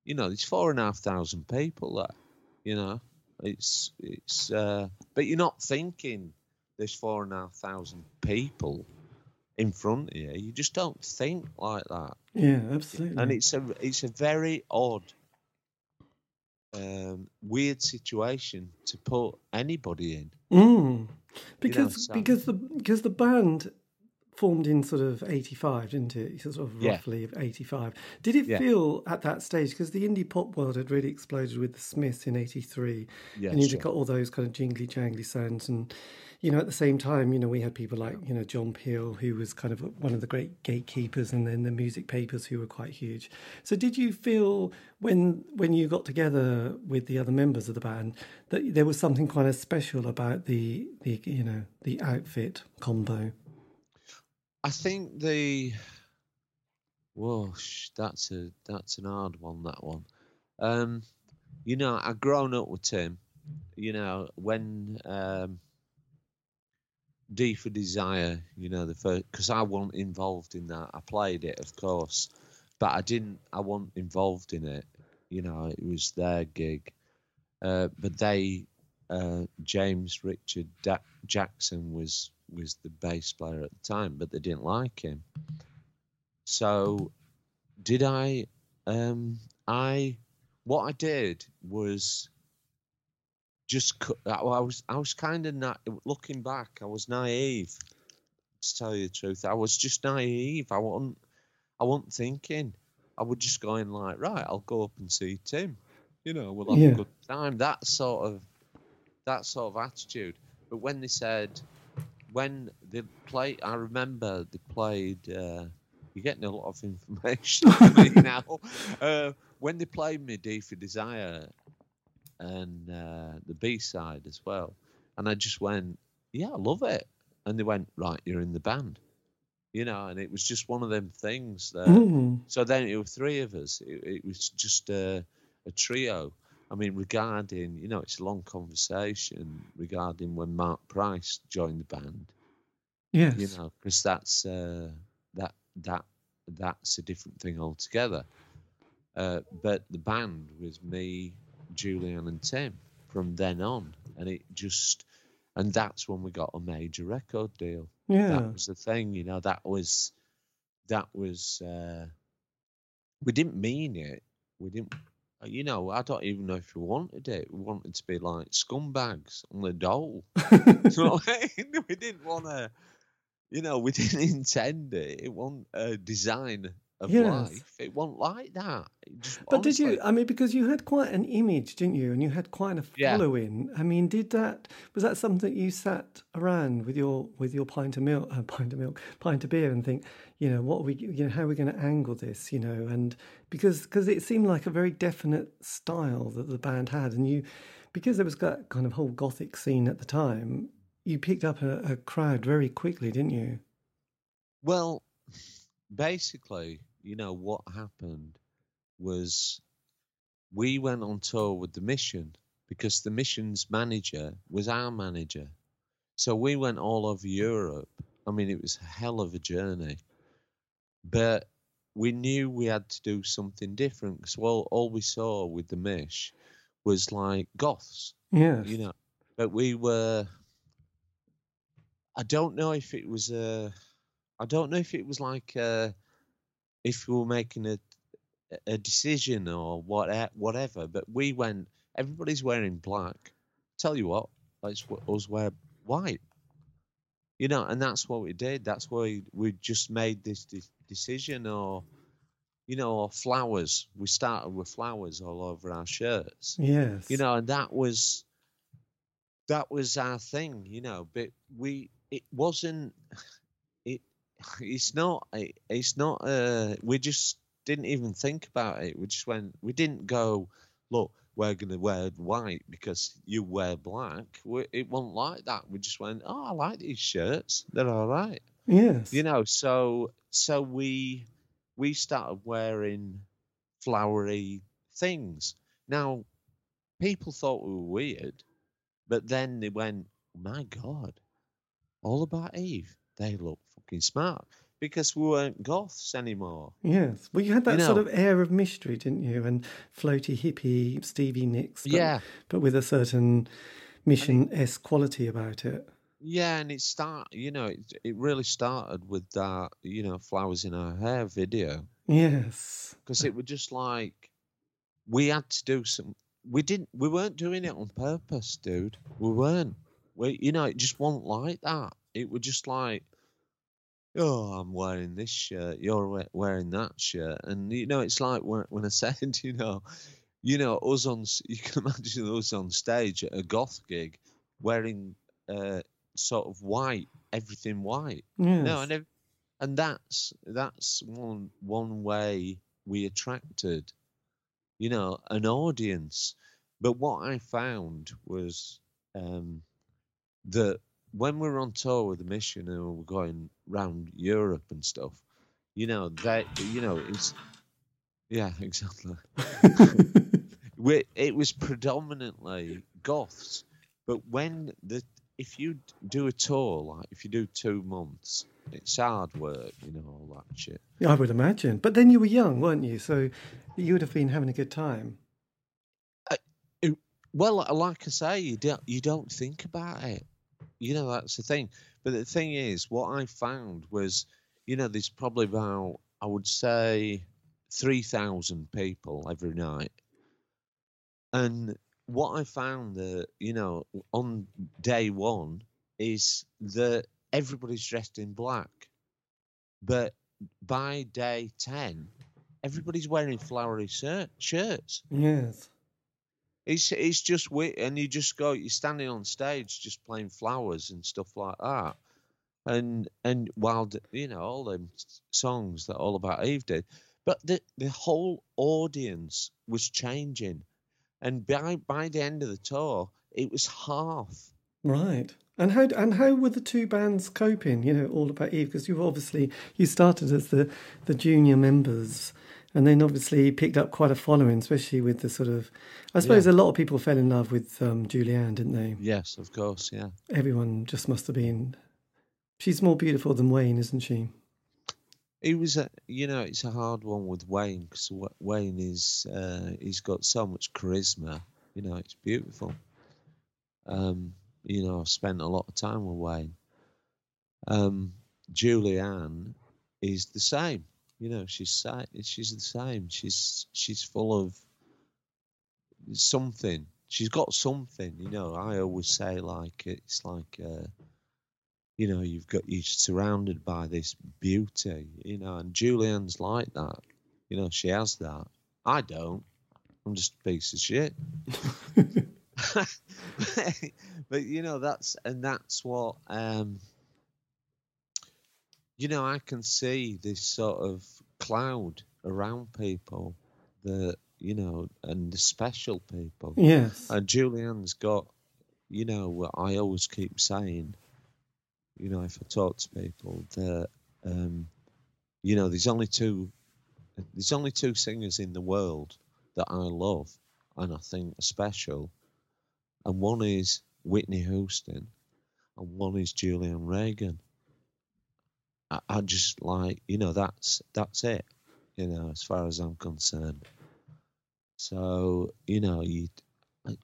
Speaker 3: you know, there's four and a half thousand people there, you know, it's, it's, uh, but you're not thinking there's four and a half thousand people in front of you. You just don't think like that
Speaker 2: Yeah, absolutely.
Speaker 3: and it's a it's a very odd, um, weird situation to put anybody in.
Speaker 2: Mm. Because
Speaker 3: so-
Speaker 2: because the because the band formed in sort of 85 didn't it? Sort of roughly of 85 did it
Speaker 3: Yeah.
Speaker 2: feel at that stage because the indie pop world had really exploded with the smiths in 83
Speaker 3: Yeah,
Speaker 2: and you
Speaker 3: sure.
Speaker 2: got all those kind of jingly jangly sounds and you know at the same time you know we had people like you know john peel who was kind of one of the great gatekeepers and then the music papers who were quite huge. So did you feel when when you got together with the other members of the band that there was something kind of special about the the you know the outfit combo
Speaker 3: I think the whoosh, that's a that's an hard one. That one. Um, you know, I've grown up with Tim. You know, when um, D for Desire, you know, the first because I wasn't involved in that. I played it, of course, but I didn't. I wasn't involved in it. You know, it was their gig. Uh, but they, uh, James Richard da- Jackson was was the bass player at the time, but they didn't like him. So, did I? Um, I what I did was just I was I was kind of not looking back. I was naive. To tell you the truth, I was just naive. I wasn't I wasn't thinking. I would just go in like, right, I'll go up and see Tim. You know, we'll have
Speaker 2: Yeah.
Speaker 3: a good time. That sort of that sort of attitude. But when they said when they played, I remember they played. Uh, you're getting a lot of information [LAUGHS] from me [LAUGHS] now. Uh, when they played me D for Desire and uh, the B side as well, and I just went, yeah, I love it. And they went, right, you're in the band. You know, and it was just one of them things that.
Speaker 2: Mm.
Speaker 3: So then it was three of us. It, it was just a, a trio. I mean, regarding, you know, it's a long conversation regarding when Mark Price joined the band,
Speaker 2: Yes.
Speaker 3: you know, because that's uh, that that that's a different thing altogether. Uh, but the band was me, Julianne, and Tim from then on, and it just, and that's when we got a major record deal
Speaker 2: yeah.
Speaker 3: that was the thing you know that was that was uh we didn't mean it we didn't Uh, you know i don't even know if we wanted it. We wanted to be like scumbags on the dole. [LAUGHS] [LAUGHS] You know I mean? [LAUGHS] we didn't want to you know we didn't intend it. It wasn't a design of
Speaker 2: Yes.
Speaker 3: life it wasn't like that just,
Speaker 2: But did you? I mean, because you had quite an image, didn't you? And you had quite a
Speaker 3: Yeah.
Speaker 2: following. I mean, did that? Was that something you sat around with your with your pint of milk, uh, pint of milk, pint of beer, and think, you know, what are we, you know, how are we going to angle this, you know? And because because it seemed like a very definite style that the band had, and you, because there was that kind of whole gothic scene at the time, you picked up a, a crowd very quickly, didn't you?
Speaker 3: Well, basically, you know, what happened was we went on tour with the mission because the mission's manager was our manager. So we went all over Europe. I mean, it was a hell of a journey. But we knew we had to do something different because all, all we saw with the Mish was like goths
Speaker 2: Yeah.
Speaker 3: you know but we were i don't know if it was a i don't know if it was like uh if we were making a a decision or what whatever but we went everybody's wearing black. Tell you what let's us wear white. You know and that's what we did. That's why we just made this de- decision or you know or flowers. We started with flowers all over our shirts.
Speaker 2: Yes.
Speaker 3: you know and that was that was our thing you know but we it wasn't it's not it, it's not uh we just didn't even think about it. We just went we didn't go look we're gonna wear white because you wear black. We, it wasn't like that. We just went oh i like these shirts. They're all right.
Speaker 2: Yes.
Speaker 3: you know so so we we started wearing flowery things. Now people thought we were weird but then they went my god all about eve they look fucking smart because we weren't goths anymore
Speaker 2: Yes. Well, you had that
Speaker 3: You
Speaker 2: sort of air of mystery, didn't you? And floaty hippie Stevie Nicks. But,
Speaker 3: Yeah.
Speaker 2: But with a certain mission esque quality about it.
Speaker 3: yeah and it start you know it, it really started with that you know flowers in our hair video
Speaker 2: Yes.
Speaker 3: because it was just like we had to do some we didn't we weren't doing it on purpose dude we weren't we you know it just wasn't like that it was just like oh i'm wearing this shirt you're wearing that shirt and you know it's like when, when i [LAUGHS] said you know you know us on [LAUGHS] you can imagine us on stage at a goth gig wearing uh sort of white everything white
Speaker 2: Yes.
Speaker 3: no, and and that's that's one one way we attracted, you know, an audience. But what I found was um, that when we were on tour with the mission and we were going round Europe and stuff, you know, that you know, it's yeah, [LAUGHS] exactly. [LAUGHS] we, it was predominantly goths, but when the if you do a tour, like if you do two months, it's hard work, you know, all that shit.
Speaker 2: I would imagine. But then you were young, weren't you? So you would have been having a good time.
Speaker 3: Well, like I say, you don't you don't think about it. You know, that's the thing. But the thing is, what I found was, you know, there's probably about I would say three thousand people every night, and what I found that you know on day one is that everybody's dressed in black, but by day ten, everybody's wearing flowery shirt, shirts.
Speaker 2: Yes.
Speaker 3: It's it's just weird, and you just go. You're standing on stage, just playing flowers and stuff like that, and and while you know all them songs that All About Eve did, but the the whole audience was changing, and by by the end of the tour, it was half.
Speaker 2: Right. And how and how were the two bands coping? You know, all about Eve, because you obviously you started as the the junior members, and then obviously he picked up quite a following, especially with the sort of. I suppose a lot of people fell in love with um, Julianne, didn't they?
Speaker 3: Yes, of course, yeah.
Speaker 2: Everyone just must have been. She's more beautiful than Wayne, isn't she?
Speaker 3: He was a, you know, it's a hard one with Wayne because Wayne is, uh, he's got so much charisma. You know, it's beautiful. Um, you know, I've spent a lot of time with Wayne. Um, Julianne is the same. You know, she's she's the same. She's she's full of something. She's got something. You know, I always say like it's like. Uh, you know, you've got you're surrounded by this beauty, you know, and Julianne's like that. You know, she has that. I don't. I'm just a piece of shit. [LAUGHS] [LAUGHS] but you know, that's and that's what um you know, I can see this sort of cloud around people that, you know, and the special people.
Speaker 2: Yes.
Speaker 3: And Julianne's got, you know, what I always keep saying, you know, if I talk to people, that, um, you know, there's only two, there's only two singers in the world that I love and I think are special, and one is Whitney Houston, and one is Julianne Regan. I, I just like, you know, that's that's it, you know, as far as I'm concerned. So, you know, you,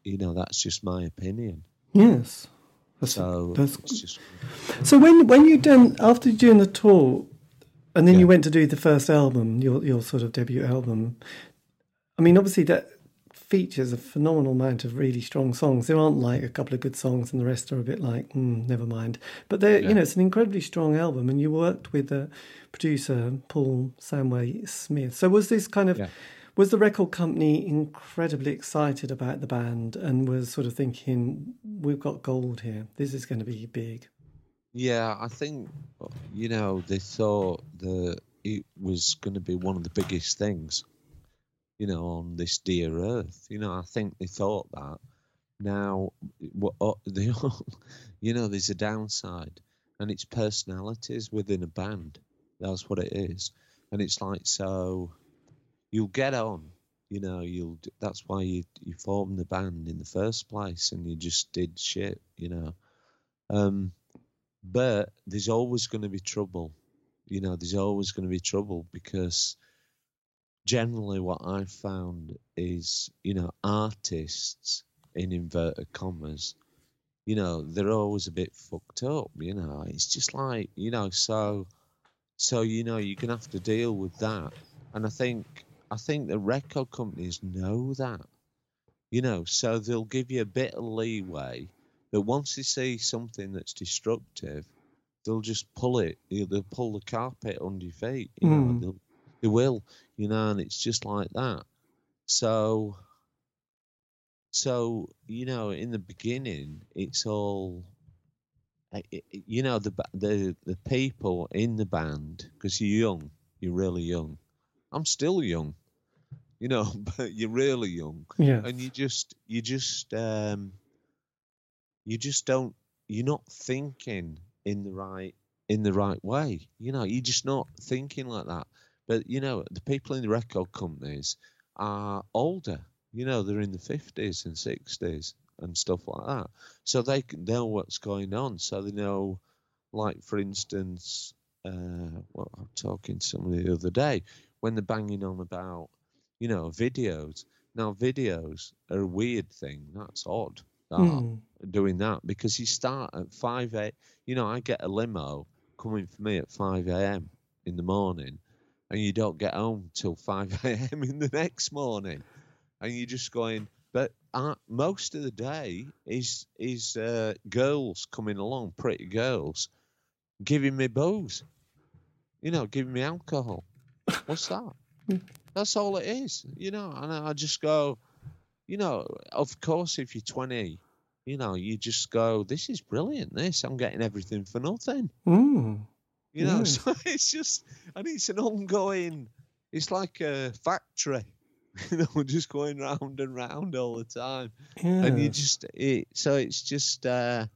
Speaker 3: you know, that's just my opinion.
Speaker 2: Yes. That's,
Speaker 3: So
Speaker 2: that's
Speaker 3: just
Speaker 2: So when when you done after doing the tour, and then
Speaker 3: Yeah.
Speaker 2: you went to do the first album, your your sort of debut album. I mean, obviously that features a phenomenal amount of really strong songs. There aren't like a couple of good songs, and the rest are a bit like, mm, never mind. But they, you
Speaker 3: Yeah.
Speaker 2: know, it's an incredibly strong album, and you worked with the producer Paul Samwell-Smith. So was this kind of
Speaker 3: Yeah.
Speaker 2: was the record company incredibly excited about the band and was sort of thinking, we've got gold here. This is going to be big.
Speaker 3: Yeah, I think you know they thought that it was going to be one of the biggest things, you know, on this dear earth. You know, I think they thought that. Now, [LAUGHS] they all, you know, there's a downside, and it's personalities within a band. That's what it is, and it's like so. You'll get on, you know. You'll. That's why you you formed the band in the first place, and you just did shit, you know. Um, but there's always going to be trouble. You know, there's always going to be trouble because generally what I've found is, you know, artists in inverted commas, you know, they're always a bit fucked up. You know, it's just like, you know, so, so you know, you're gonna have to deal with that. And I think, I think the record companies know that. You know, so they'll give you a bit of leeway but once they see something that's destructive, they'll just pull it. They'll pull the carpet under your feet. You know,
Speaker 2: Mm.
Speaker 3: they'll, they will. You know, and it's just like that. So, so you know, in the beginning, it's all. uh, i- i- You know the the the people in the band because you're young, you're really young. I'm still young, you know, [LAUGHS] but you're really young
Speaker 2: Yeah.
Speaker 3: and you just you just um you just don't you're not thinking in the right in the right way you know you're just not thinking like that but you know the people in the record companies are older you know they're in the 50s and 60s and stuff like that so they can know what's going on so they know like for instance uh what i'm talking to somebody the other day when they're banging on about you know videos now, videos are a weird thing. That's odd. start
Speaker 2: Mm.
Speaker 3: doing that because you start at five a. You know, I get a limo coming for me at five a.m. in the morning, and you don't get home till five [LAUGHS] a.m. in the next morning, and you're just going. But uh, most of the day is is uh, girls coming along, pretty girls, giving me booze. You know, giving me alcohol. What's that? [LAUGHS] That's all it is. You know, and I just go. You know, of course, if you're 20, you know, you just go, "This is brilliant. This, I'm getting everything for nothing."
Speaker 2: Mm.
Speaker 3: You know, [LAUGHS]
Speaker 2: Yes.
Speaker 3: so it's just, and it's an ongoing. It's like a factory. [LAUGHS] You know, we're just going round and round all the time
Speaker 2: Yeah.
Speaker 3: and you just it, so it's just uh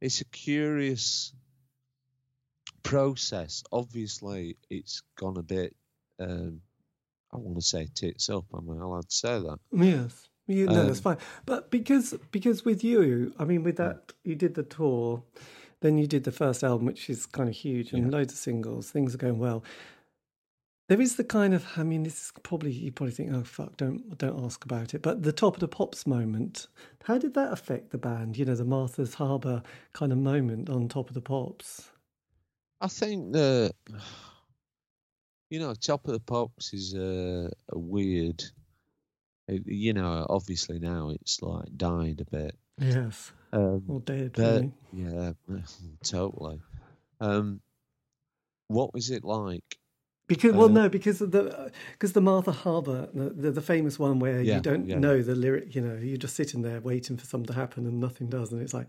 Speaker 3: it's a curious process obviously it's gone a bit um i want to say tits up am i allowed to say that
Speaker 2: Yes. You, no,
Speaker 3: Um,
Speaker 2: that's fine. But because because with you, I mean, with that, you did the tour, then you did the first album, which is kind of huge, and
Speaker 3: Yeah.
Speaker 2: loads of singles. Things are going well. There is the kind of, I mean, this is probably you probably think, oh fuck, don't don't ask about it. But the top of the pops moment, how did that affect the band? You know, the Martha's Harbour kind of moment on top of the pops.
Speaker 3: i think the [SIGHS] you know top of the pops is a, a weird it- you know obviously now it's like died a bit
Speaker 2: Yes,
Speaker 3: um
Speaker 2: or dead.
Speaker 3: But yeah, [LAUGHS] totally. Um, what was it like?
Speaker 2: Because well,
Speaker 3: Uh,
Speaker 2: no, because of the because the Martha Harbour, the, the the famous one where
Speaker 3: Yeah,
Speaker 2: you don't
Speaker 3: yeah.
Speaker 2: know the lyric, you know, you're just sitting there waiting for something to happen and nothing does, and it's like,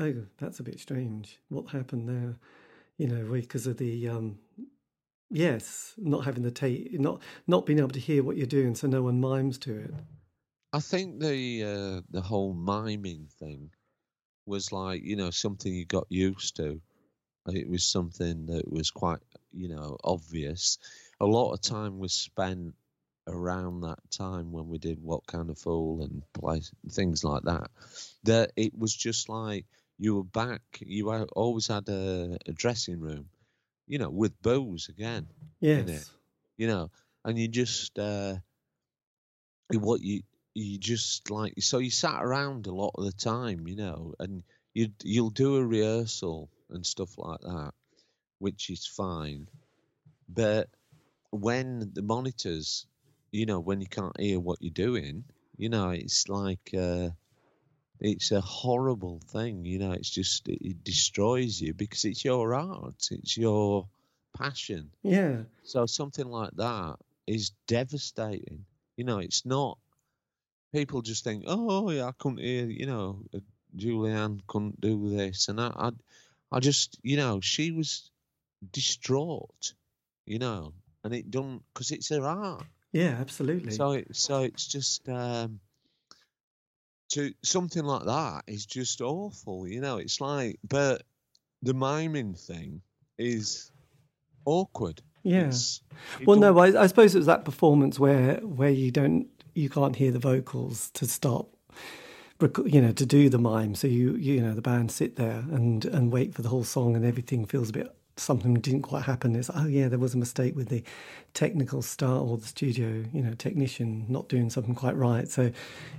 Speaker 2: oh, that's a bit strange. What happened there? You know, because of the um, yes, not having the tape, not not being able to hear what you're doing, so no one mimes to it.
Speaker 3: I think the uh, the whole miming thing was like you know something you got used to. It was something that was quite you know obvious. A lot of time was spent around that time when we did what kind of fool and play things like that. That it was just like you were back. You always had a, a dressing room, you know, with booze again.
Speaker 2: Yes,
Speaker 3: it? you know, and you just uh, what you you just like so you sat around a lot of the time, you know, and you you'll do a rehearsal and stuff like that, which is fine, but when the monitors, you know, when you can't hear what you're doing, you know, it's like. Uh, it's a horrible thing, you know. It's just it, it destroys you because it's your art, it's your passion,
Speaker 2: yeah,
Speaker 3: so something like that is devastating. You know, it's not. People just think, oh yeah, I couldn't hear. You know, uh, Julianne couldn't do this, and I, I, I just, you know, she was distraught. You know, and it done because it's her art.
Speaker 2: yeah, absolutely.
Speaker 3: So, it, so it's just um, to something like that is just awful. You know, it's like, but the miming thing is awkward.
Speaker 2: yeah. Well, no, I, I suppose it was that performance where where you don't you can't hear the vocals to stop, you know, to do the mime. So you you know the band sit there and and wait for the whole song, and everything feels a bit something didn't quite happen. It's oh yeah, there was a mistake with the technical star or the studio, you know, technician not doing something quite right. So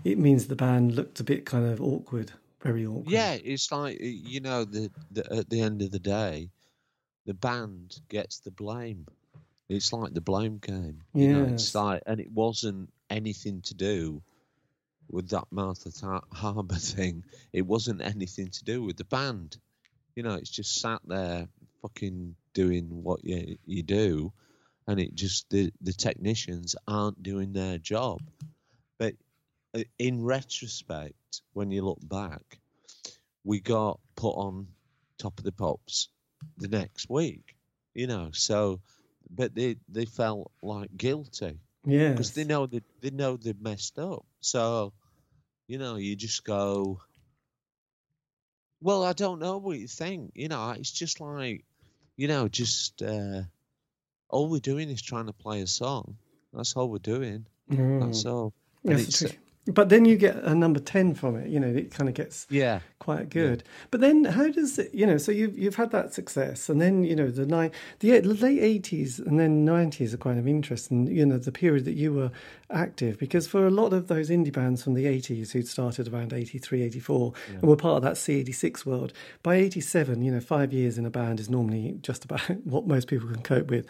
Speaker 2: it means the band looked a bit kind of awkward, very awkward.
Speaker 3: Yeah, it's like you know, the, the at the end of the day, the band gets the blame. It's like the blame game. You know, it's like, and it wasn't anything to do with that Martha Tar- Harbour [LAUGHS] thing. It wasn't anything to do with the band. You know, it's just sat there, fucking doing what you you do, and it just the the technicians aren't doing their job. But uh, in retrospect, when you look back, we got put on top of the pops the next week, you know. So, but they they felt like guilty
Speaker 2: yeah,
Speaker 3: because they know that they know they've messed up. So, you know, you just go. Well, I don't know what you think. You know, it's just like, you know, just uh, all we're doing is trying to play a song. That's all we're doing. That's all. And
Speaker 2: That's
Speaker 3: it's
Speaker 2: tricky. But then you get a number ten from it. You know, it kind of gets
Speaker 3: Yeah.
Speaker 2: quite good. But then, how does it? You know, so you've you've had that success, and then you know the nine, the late eighties and then nineties are kind of interesting. You know, the period that you were active, because for a lot of those indie bands from the eighties who'd started around 83, 84, and were part of that C eighty six world, by eighty seven, you know, five years in a band is normally just about [LAUGHS] what most people can cope with.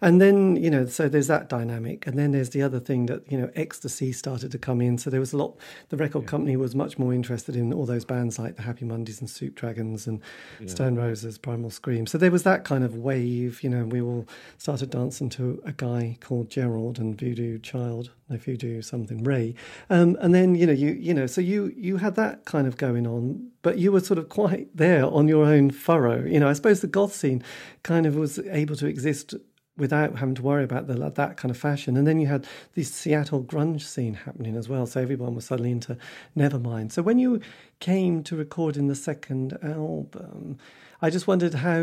Speaker 2: And then you know, so there's that dynamic, and then there's the other thing that you know, ecstasy started to come in. So there was a lot. The record company was much more interested in all those bands like the Happy Mondays and Soup Dragons and Stone Roses, Primal Scream. So there was that kind of wave. You know, we all started dancing to a guy called Gerald and Voodoo Child. No, Voodoo something Ray, um, and then you know you you know so you you had that kind of going on, but you were sort of quite there on your own furrow. You know, I suppose the goth scene kind of was able to exist without having to worry about the, that kind of fashion. And then you had this Seattle grunge scene happening as well. So everyone was suddenly into Nevermind. So when you came to recording the second album, I just wondered how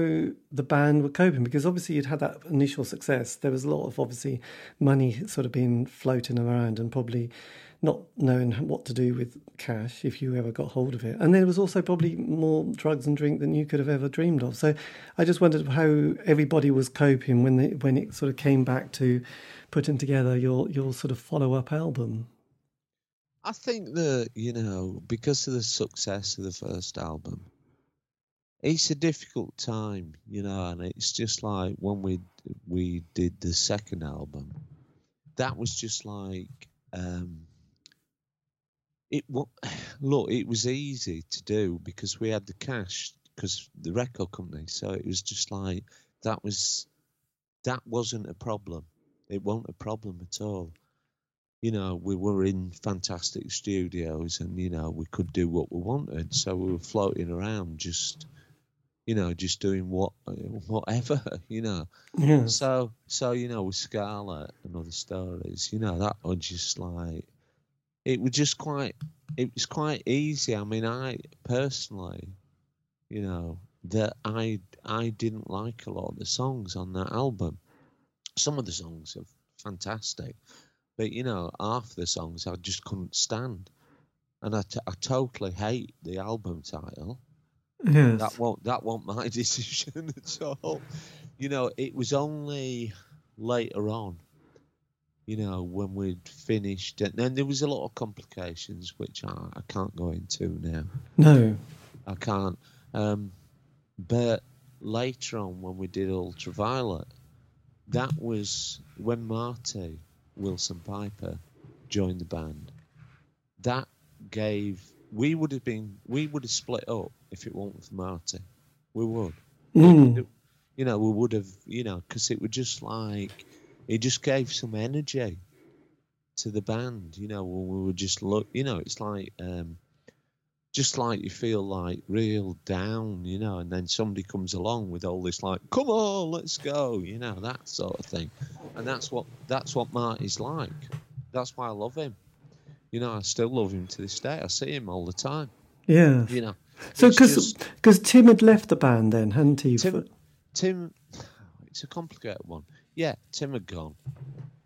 Speaker 2: the band were coping because obviously you'd had that initial success. There was a lot of obviously money sort of being floating around and probably not knowing what to do with cash if you ever got hold of it. And there was also probably more drugs and drink than you could have ever dreamed of. So I just wondered how everybody was coping when they, when it sort of came back to putting together your your sort of follow up album.
Speaker 3: I think that you know because of the success of the first album, it's a difficult time, you know, and it's just like when we we did the second album, that was just like um, it. wa- [SIGHS] Look, it was easy to do because we had the cash because the record company, so it was just like that was that wasn't a problem. It wasn't a problem at all you know, we were in fantastic studios and, you know, we could do what we wanted. So we were floating around just, you know, just doing what, [LAUGHS] whatever, [LAUGHS] you know.
Speaker 2: Yeah.
Speaker 3: So, so, you know, with Scarlet and other stories, you know, that was just like, it was just quite, it was quite easy. I mean, I personally, you know, that I, I didn't like a lot of the songs on that album. Some of the songs are fantastic but you know, half the songs I just couldn't stand, and I, t- I totally hate the album title.
Speaker 2: Yes.
Speaker 3: That won't that won't my [LAUGHS] decision at all. You know, it was only later on, you know, when we'd finished, and then there was a lot of complications which I, I can't go into now.
Speaker 2: no.
Speaker 3: I can't. Um, but later on, when we did Ultraviolet, that was when Marty Willson-Piper joined the band. That gave we would have been we would have split up if it weren't for Marty. We would.
Speaker 2: Mm.
Speaker 3: You know, we would have. You know, because it was just like it just gave some energy to the band. You know, when we were just look. You know, it's like. um just like you feel like real down, you know, and then somebody comes along with all this like, "Come on, let's go," you know, that sort of thing, and that's what that's what Marty's like. That's why I love him. You know, I still love him to this day. I see him all the time.
Speaker 2: Yeah.
Speaker 3: You know,
Speaker 2: So
Speaker 3: It's
Speaker 2: because Tim had left the band then, hadn't he?
Speaker 3: Tim, Tim, [SIGHS] it's a complicated one. Yeah, Tim had gone.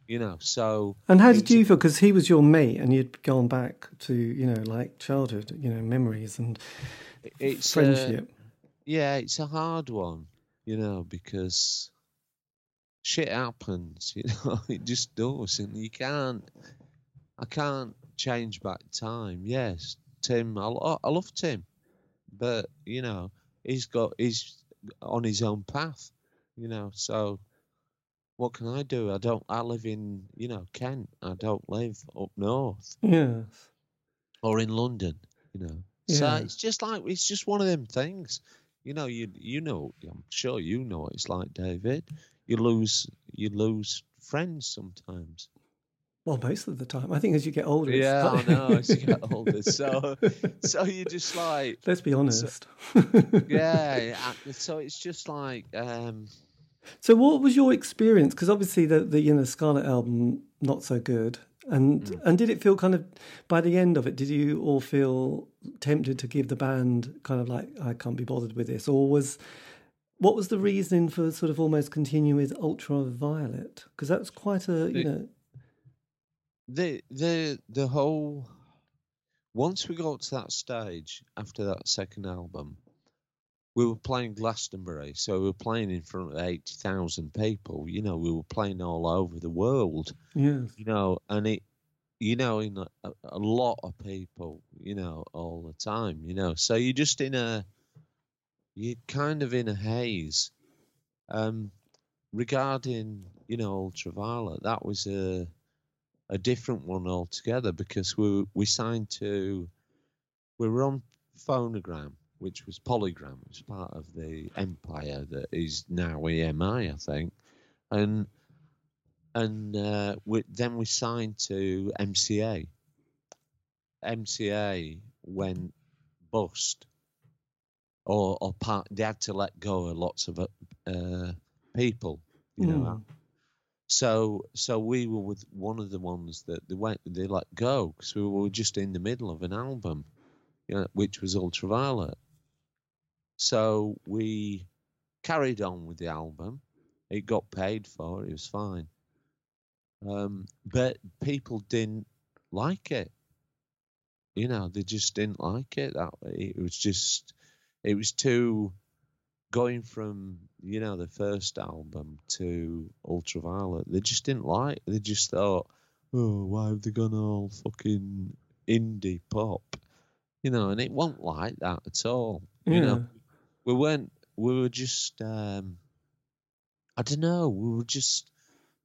Speaker 3: You know, so
Speaker 2: and how did you feel? Because he was your mate, and you'd gone back to you know like childhood, you know, memories and
Speaker 3: it's
Speaker 2: friendship.
Speaker 3: Yeah, it's a hard one, you know, because shit happens, [LAUGHS] you know, it just does, and you can't, I can't change back time. Yes, Tim, I, I love Tim, but you know, he's got, he's on his own path, you know, so what can I do? I don't, I live in, you know, Kent, I don't live up north
Speaker 2: yes.
Speaker 3: or in London, you know. So it's just like it's just one of them things. You know, you you know, I'm sure you know what it's like, David. You lose you lose friends sometimes.
Speaker 2: Well, most of the time, I think as you get older.
Speaker 3: Yeah, I know. As you get [LAUGHS] older, so so you just like
Speaker 2: Let's be honest.
Speaker 3: yeah. [LAUGHS] uh, So it's just like um,
Speaker 2: So, what was your experience? Because obviously, the the you know Scarlet album not so good, and
Speaker 3: Mm.
Speaker 2: and did it feel kind of by the end of it? Did you all feel tempted to give the band kind of like I can't be bothered with this, or was what was the reasoning for sort of almost continuing with Ultraviolet? Because that's quite a you
Speaker 3: The-
Speaker 2: know
Speaker 3: the the the whole once we got to that stage after that second album, we were playing Glastonbury, so we were playing in front of eighty thousand people. You know, we were playing all over the world.
Speaker 2: Yes.
Speaker 3: You know, and it, you know, in a, a lot of people, you know, all the time. You know, so you're just in a, you're kind of in a haze. Um, regarding you know Ultraviolet, that was a a different one altogether because we we signed to we were on Phonogram, which was Polygram, which was part of the empire that is now EMI, I think, and and uh, we, then we signed to MCA. MCA went bust, or or part they had to let go of lots of uh, people, you know.
Speaker 2: Mm.
Speaker 3: So so we were with one of the ones that they went they let go because we were just in the middle of an album, you know, which was Ultraviolet. So we carried on with the album. It got paid for. It was fine. Um, but people didn't like it. You know, they just didn't like it. That it was just, it was too going from you know the first album to Ultraviolet, they just didn't like. They just thought, oh, why have they gone all fucking indie pop? You know, and it won't like that at all. You know, we weren't. We were just. um I don't know. We were just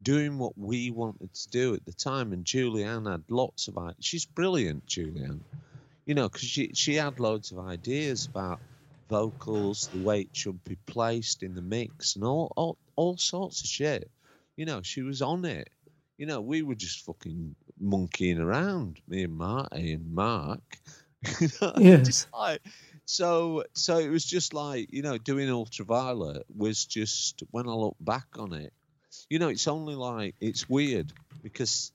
Speaker 3: doing what we wanted to do at the time, and Julianne had lots of ideas. She's brilliant, Julianne. You know, because she she had loads of ideas about vocals, the way it should be placed in the mix, and all, all all sorts of shit. You know, she was on it. You know, we were just fucking monkeying around, me and Marty and Mark. [LAUGHS] You know,
Speaker 2: Yes.
Speaker 3: just like so so it was just like, you know, doing ultraviolet was just when I look back on it, you know, it's only like it's weird because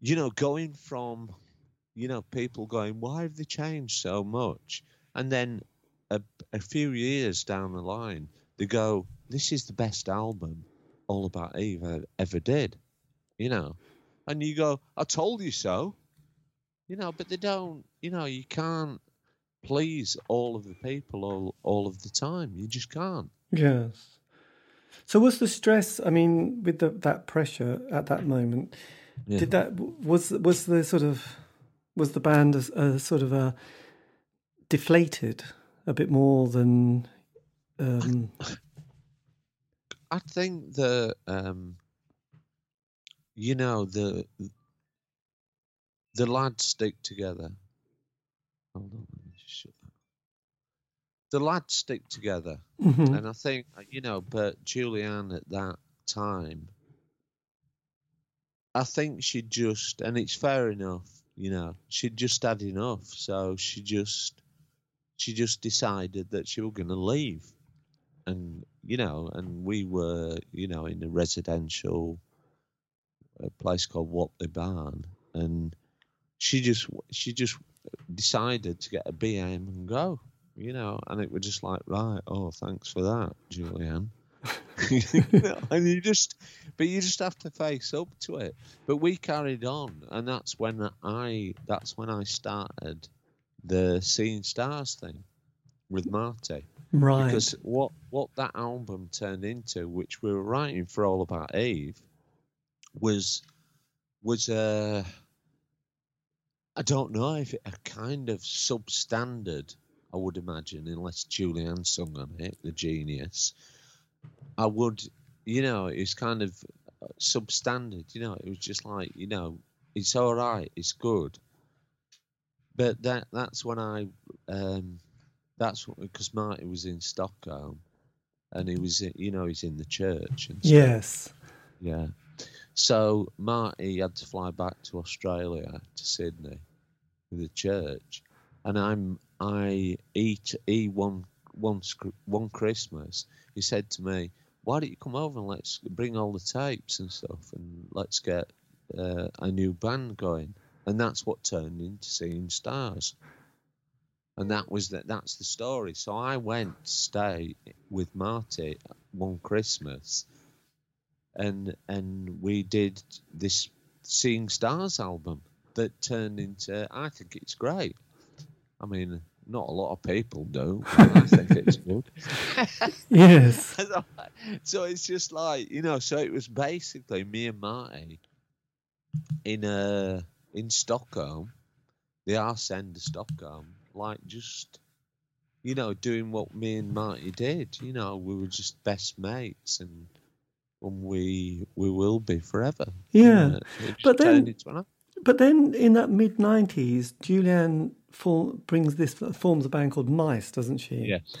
Speaker 3: you know, going from you know, people going, why have they changed so much? And then a, a few years down the line, they go, this is the best album All About Eve ever did, you know. And you go, I told you so, you know, but they don't, you know, you can't please all of the people all, all of the time. You just can't.
Speaker 2: Yes. So was the stress? I mean, with the, that pressure at that moment,
Speaker 3: Yeah.
Speaker 2: did that was was the sort of was the band a, a sort of a deflated a bit more than um,
Speaker 3: I think the um, you know the the lads stick together. Hold on, let me just shut that. The lads stick together,
Speaker 2: mhm.
Speaker 3: and I think you know, but Julianne at that time, I think she just, and it's fair enough, you know, she'd just had enough, so she just, she just decided that she was going to leave, and you know, and we were, you know, in a residential a place called Watley Barn, and she just, she just decided to get a BM and go, you know, and it was just like, right, oh, thanks for that, Julianne. You [LAUGHS] know, [LAUGHS] and you just, but you just have to face up to it. But we carried on, and that's when I, that's when I started the Seeing Stars thing with Marty
Speaker 2: right.
Speaker 3: because what what that album turned into, which we were writing for All About Eve, was was a I don't know if it, a kind of substandard, I would imagine, unless Julianne sung on it, the genius. I would, you know, it's kind of uh, substandard. You know, it was just like, you know, it's all right, it's good. But that that's when I, um, that's because Marty was in Stockholm, and he was, you know, he's in the church and stuff.
Speaker 2: yes.
Speaker 3: Yeah. So Marty had to fly back to Australia to Sydney with the church, and I'm I eat he one sc- one Christmas. He said to me, "Why don't you come over and let's bring all the tapes and stuff, and let's get uh, a new band going?" And that's what turned into Seeing Stars. And that was that. That's the story. So I went to stay with Marty one Christmas and and we did this Seeing Stars album, that turned into. I think it's great. I mean, not a lot of people do. [LAUGHS] But I think it's good. [LAUGHS]
Speaker 2: Yes. [LAUGHS]
Speaker 3: so it's just like you know. So it was basically me and Marty in uh in Stockholm, the arse end of Stockholm, like just you know doing what me and Marty did. You know, we were just best mates and. And we we will be forever.
Speaker 2: Yeah.
Speaker 3: Uh, it
Speaker 2: But then-
Speaker 3: turned into an-
Speaker 2: But then in that mid 90s, Julianne for, brings this, forms a band called Mice, doesn't she?
Speaker 3: yes,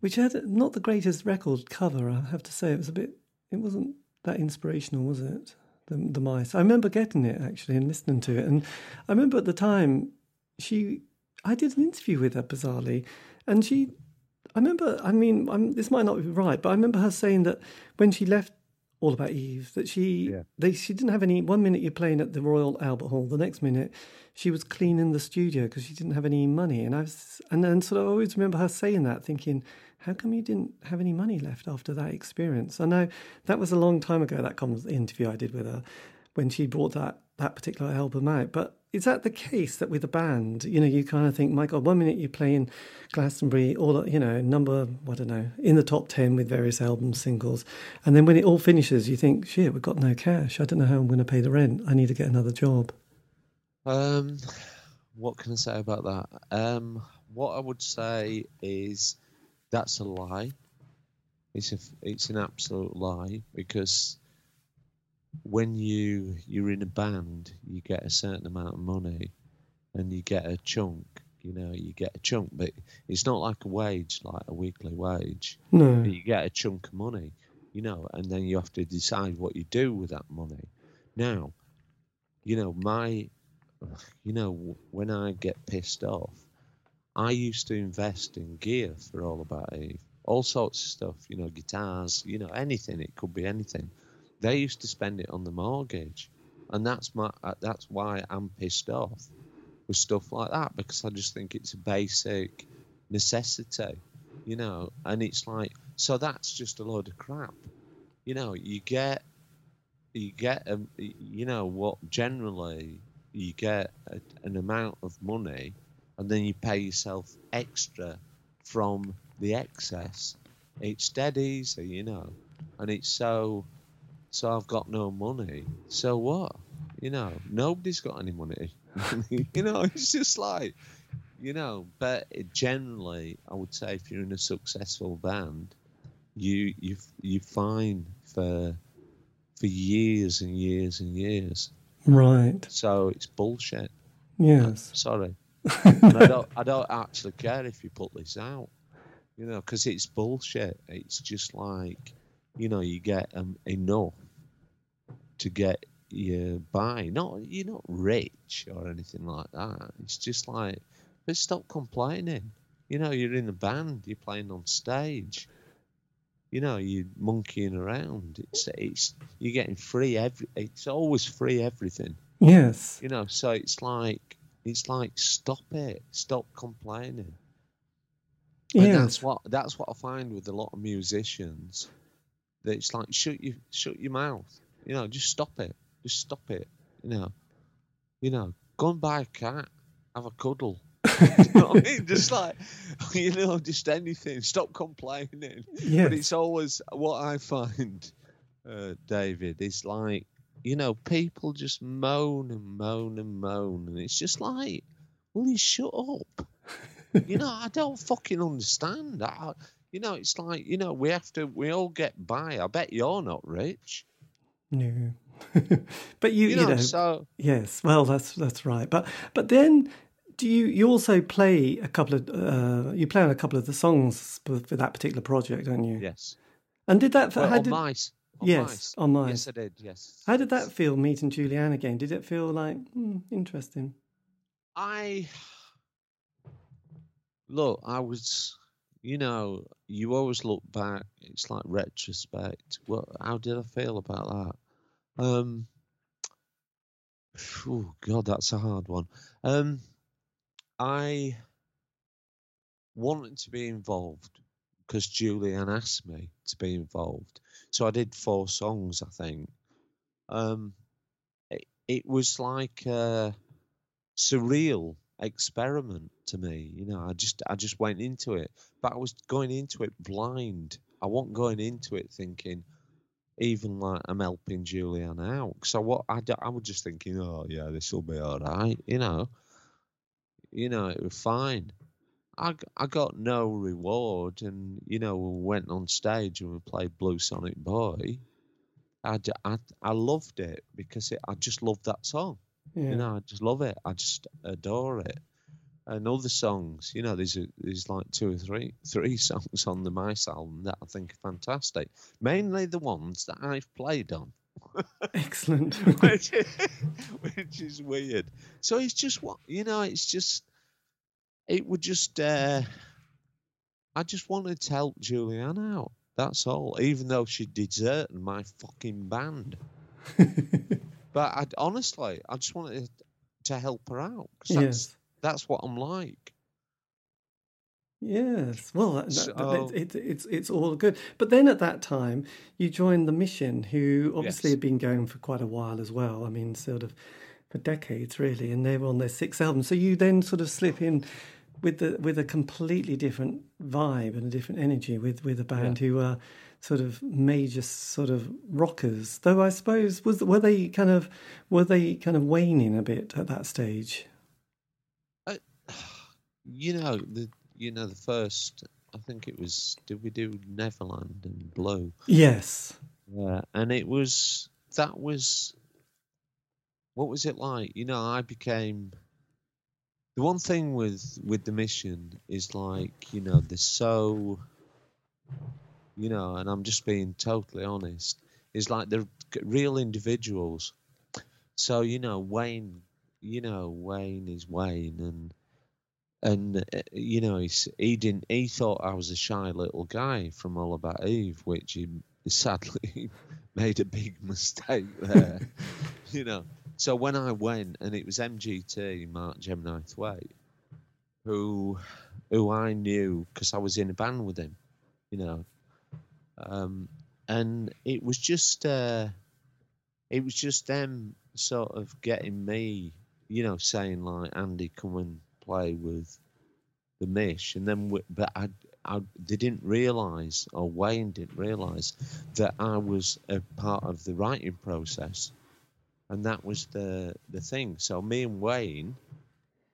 Speaker 2: Which had not the greatest record cover, I have to say. It was a bit, it wasn't that inspirational, was it? The, the Mice. I remember getting it actually and listening to it. And I remember at the time, she, I did an interview with her bizarrely, and she, I remember, I mean, I'm, this might not be right, but I remember her saying that when she left All About Eve, that she,
Speaker 3: Yeah.
Speaker 2: they, she didn't have any, one minute you're playing at the Royal Albert Hall, the next minute she was cleaning the studio because she didn't have any money. And I was, and then sort of I always remember her saying that, thinking, how come you didn't have any money left after that experience? I know that was a long time ago, that con- interview I did with her when she brought that, that particular album out. But is that the case that with a band, you know, you kind of think, my God, one minute you're playing Glastonbury, all, you know, number, I don't know, in the top 10 with various album singles. And then when it all finishes, you think, shit, we've got no cash. I don't know how I'm going to pay the rent. I need to get another job.
Speaker 3: Um, what can I say about that? Um, what I would say is that's a lie. It's a, it's an absolute lie because when you you're in a band, you get a certain amount of money, and you get a chunk. You know, you get a chunk, but it's not like a wage, like a weekly wage.
Speaker 2: No.
Speaker 3: But you get a chunk of money, you know, and then you have to decide what you do with that money. Now, you know, my, you know, when I get pissed off, I used to invest in gear for All About Eve, all sorts of stuff, you know, guitars, you know, anything. It could be anything. They used to spend it on the mortgage, and that's my, uh, that's why I'm pissed off with stuff like that because I just think it's a basic necessity, you know, and it's like so that's just a load of crap, you know. You get, you get, um, you know, what generally you get a, an amount of money, and then you pay yourself extra from the excess. It's dead easy, you know, and it's so. So I've got no money. So what? You know, nobody's got any money. [LAUGHS] you know, it's just like, you know. But generally, I would say, if you're in a successful band, you you you fine for for years and years and years.
Speaker 2: Right.
Speaker 3: So it's bullshit.
Speaker 2: Yes.
Speaker 3: Uh, sorry, [LAUGHS] and I don't I don't actually care if you put this out. You know, because it's bullshit. It's just like, you know, you get um, enough to get you by. Not you're not rich or anything like that. It's just like, but stop complaining. You know, you're in a band. You're playing on stage. You know, you're monkeying around. It's it's you're getting free every. It's always free everything.
Speaker 2: Yes.
Speaker 3: You know, so it's like it's like stop it. Stop complaining. And that's what that's what I find with a lot of musicians. That it's like shut your shut your mouth. You know, just stop it. Just stop it. You know. You know, go and buy a cat, have a cuddle. [LAUGHS] you know what I mean? Just [LAUGHS] like [LAUGHS] you know, just anything. Stop complaining.
Speaker 2: Yes.
Speaker 3: But it's always what I find, uh, David, is like, you know, people just moan and moan and moan, and it's just like, will you shut up? you know, I don't fucking understand. I, you know, it's like, you know, we have to, we all get by. I bet you're not rich.
Speaker 2: No. [LAUGHS] but you,
Speaker 3: You,
Speaker 2: you
Speaker 3: know,
Speaker 2: know,
Speaker 3: so
Speaker 2: yes. Well, that's that's right. But but then, do you you also play a couple of uh, you play on a couple of the songs for, for that particular project, don't you?
Speaker 3: yes.
Speaker 2: And did that?
Speaker 3: Well,
Speaker 2: how
Speaker 3: on
Speaker 2: did,
Speaker 3: mice. On
Speaker 2: yes,
Speaker 3: mice.
Speaker 2: on mice.
Speaker 3: Yes, I did. Yes.
Speaker 2: How did that feel meeting Julianne again? Did it feel like hmm, interesting?
Speaker 3: I look, I was, you know, you always look back. It's like retrospect. What? How did I feel about that? Um. Oh God, that's a hard one. Um, I wanted to be involved because Julianne asked me to be involved. So I did four songs, I think. Um, it, it was like a surreal experiment to me. You know, I just I just went into it, but I was going into it blind. I wasn't going into it thinking, even like I'm helping Julianne out. So what I, d- I was just thinking, oh yeah, this will be all right. You know, you know, it was fine. I got no reward, and you know, we went on stage and we played Blue Sonic Boy. I, I, I loved it because it, I just loved that song.
Speaker 2: Yeah.
Speaker 3: You know, I just love it. I just adore it. And other songs, you know, there's a, there's like two or three three [LAUGHS] songs on the Mice album that I think are fantastic. Mainly the ones that I've played on, [LAUGHS]
Speaker 2: Excellent.
Speaker 3: which, [LAUGHS] which is weird. So it's just what you know. It's just it would just. Uh, I just wanted to help Julianne out. That's all. Even though she deserted my fucking band. But I honestly, I just wanted to help her out. 'cause that's,
Speaker 2: yes.
Speaker 3: that's what I'm like.
Speaker 2: Yes, well, that, that,
Speaker 3: So-
Speaker 2: it, it, it's it's all good. But then at that time, you joined the Mission, who obviously
Speaker 3: Yes.
Speaker 2: had been going for quite a while as well. I mean, sort of for decades, really, and they were on their sixth album. So you then sort of slip in with the with a completely different vibe and a different energy with with a band who are sort of major sort of rockers. Though I suppose was were they kind of were they kind of waning a bit at that stage?
Speaker 3: Uh, you know the you know the first. I think it was. Did we do Neverland and Blue?
Speaker 2: Yes.
Speaker 3: Yeah, and it was that was. What was it like? You know, I became. The one thing with with the mission is like you know they're so. You know, and I'm just being totally honest. Is like they're real individuals. So you know Wayne, you know Wayne is Wayne, and and uh, you know he's, he didn't. He thought I was a shy little guy from All About Eve, which he sadly [LAUGHS] made a big mistake there. [LAUGHS] you know. So when I went, and it was MGT, Mark Gemini Thwaite, who who I knew because I was in a band with him, you know. Um, and it was just uh, it was just them sort of getting me, you know, saying like Andy, come and play with the Mish, and then w- but I, I they didn't realise, or Wayne didn't realise that I was a part of the writing process, and that was the the thing. So me and Wayne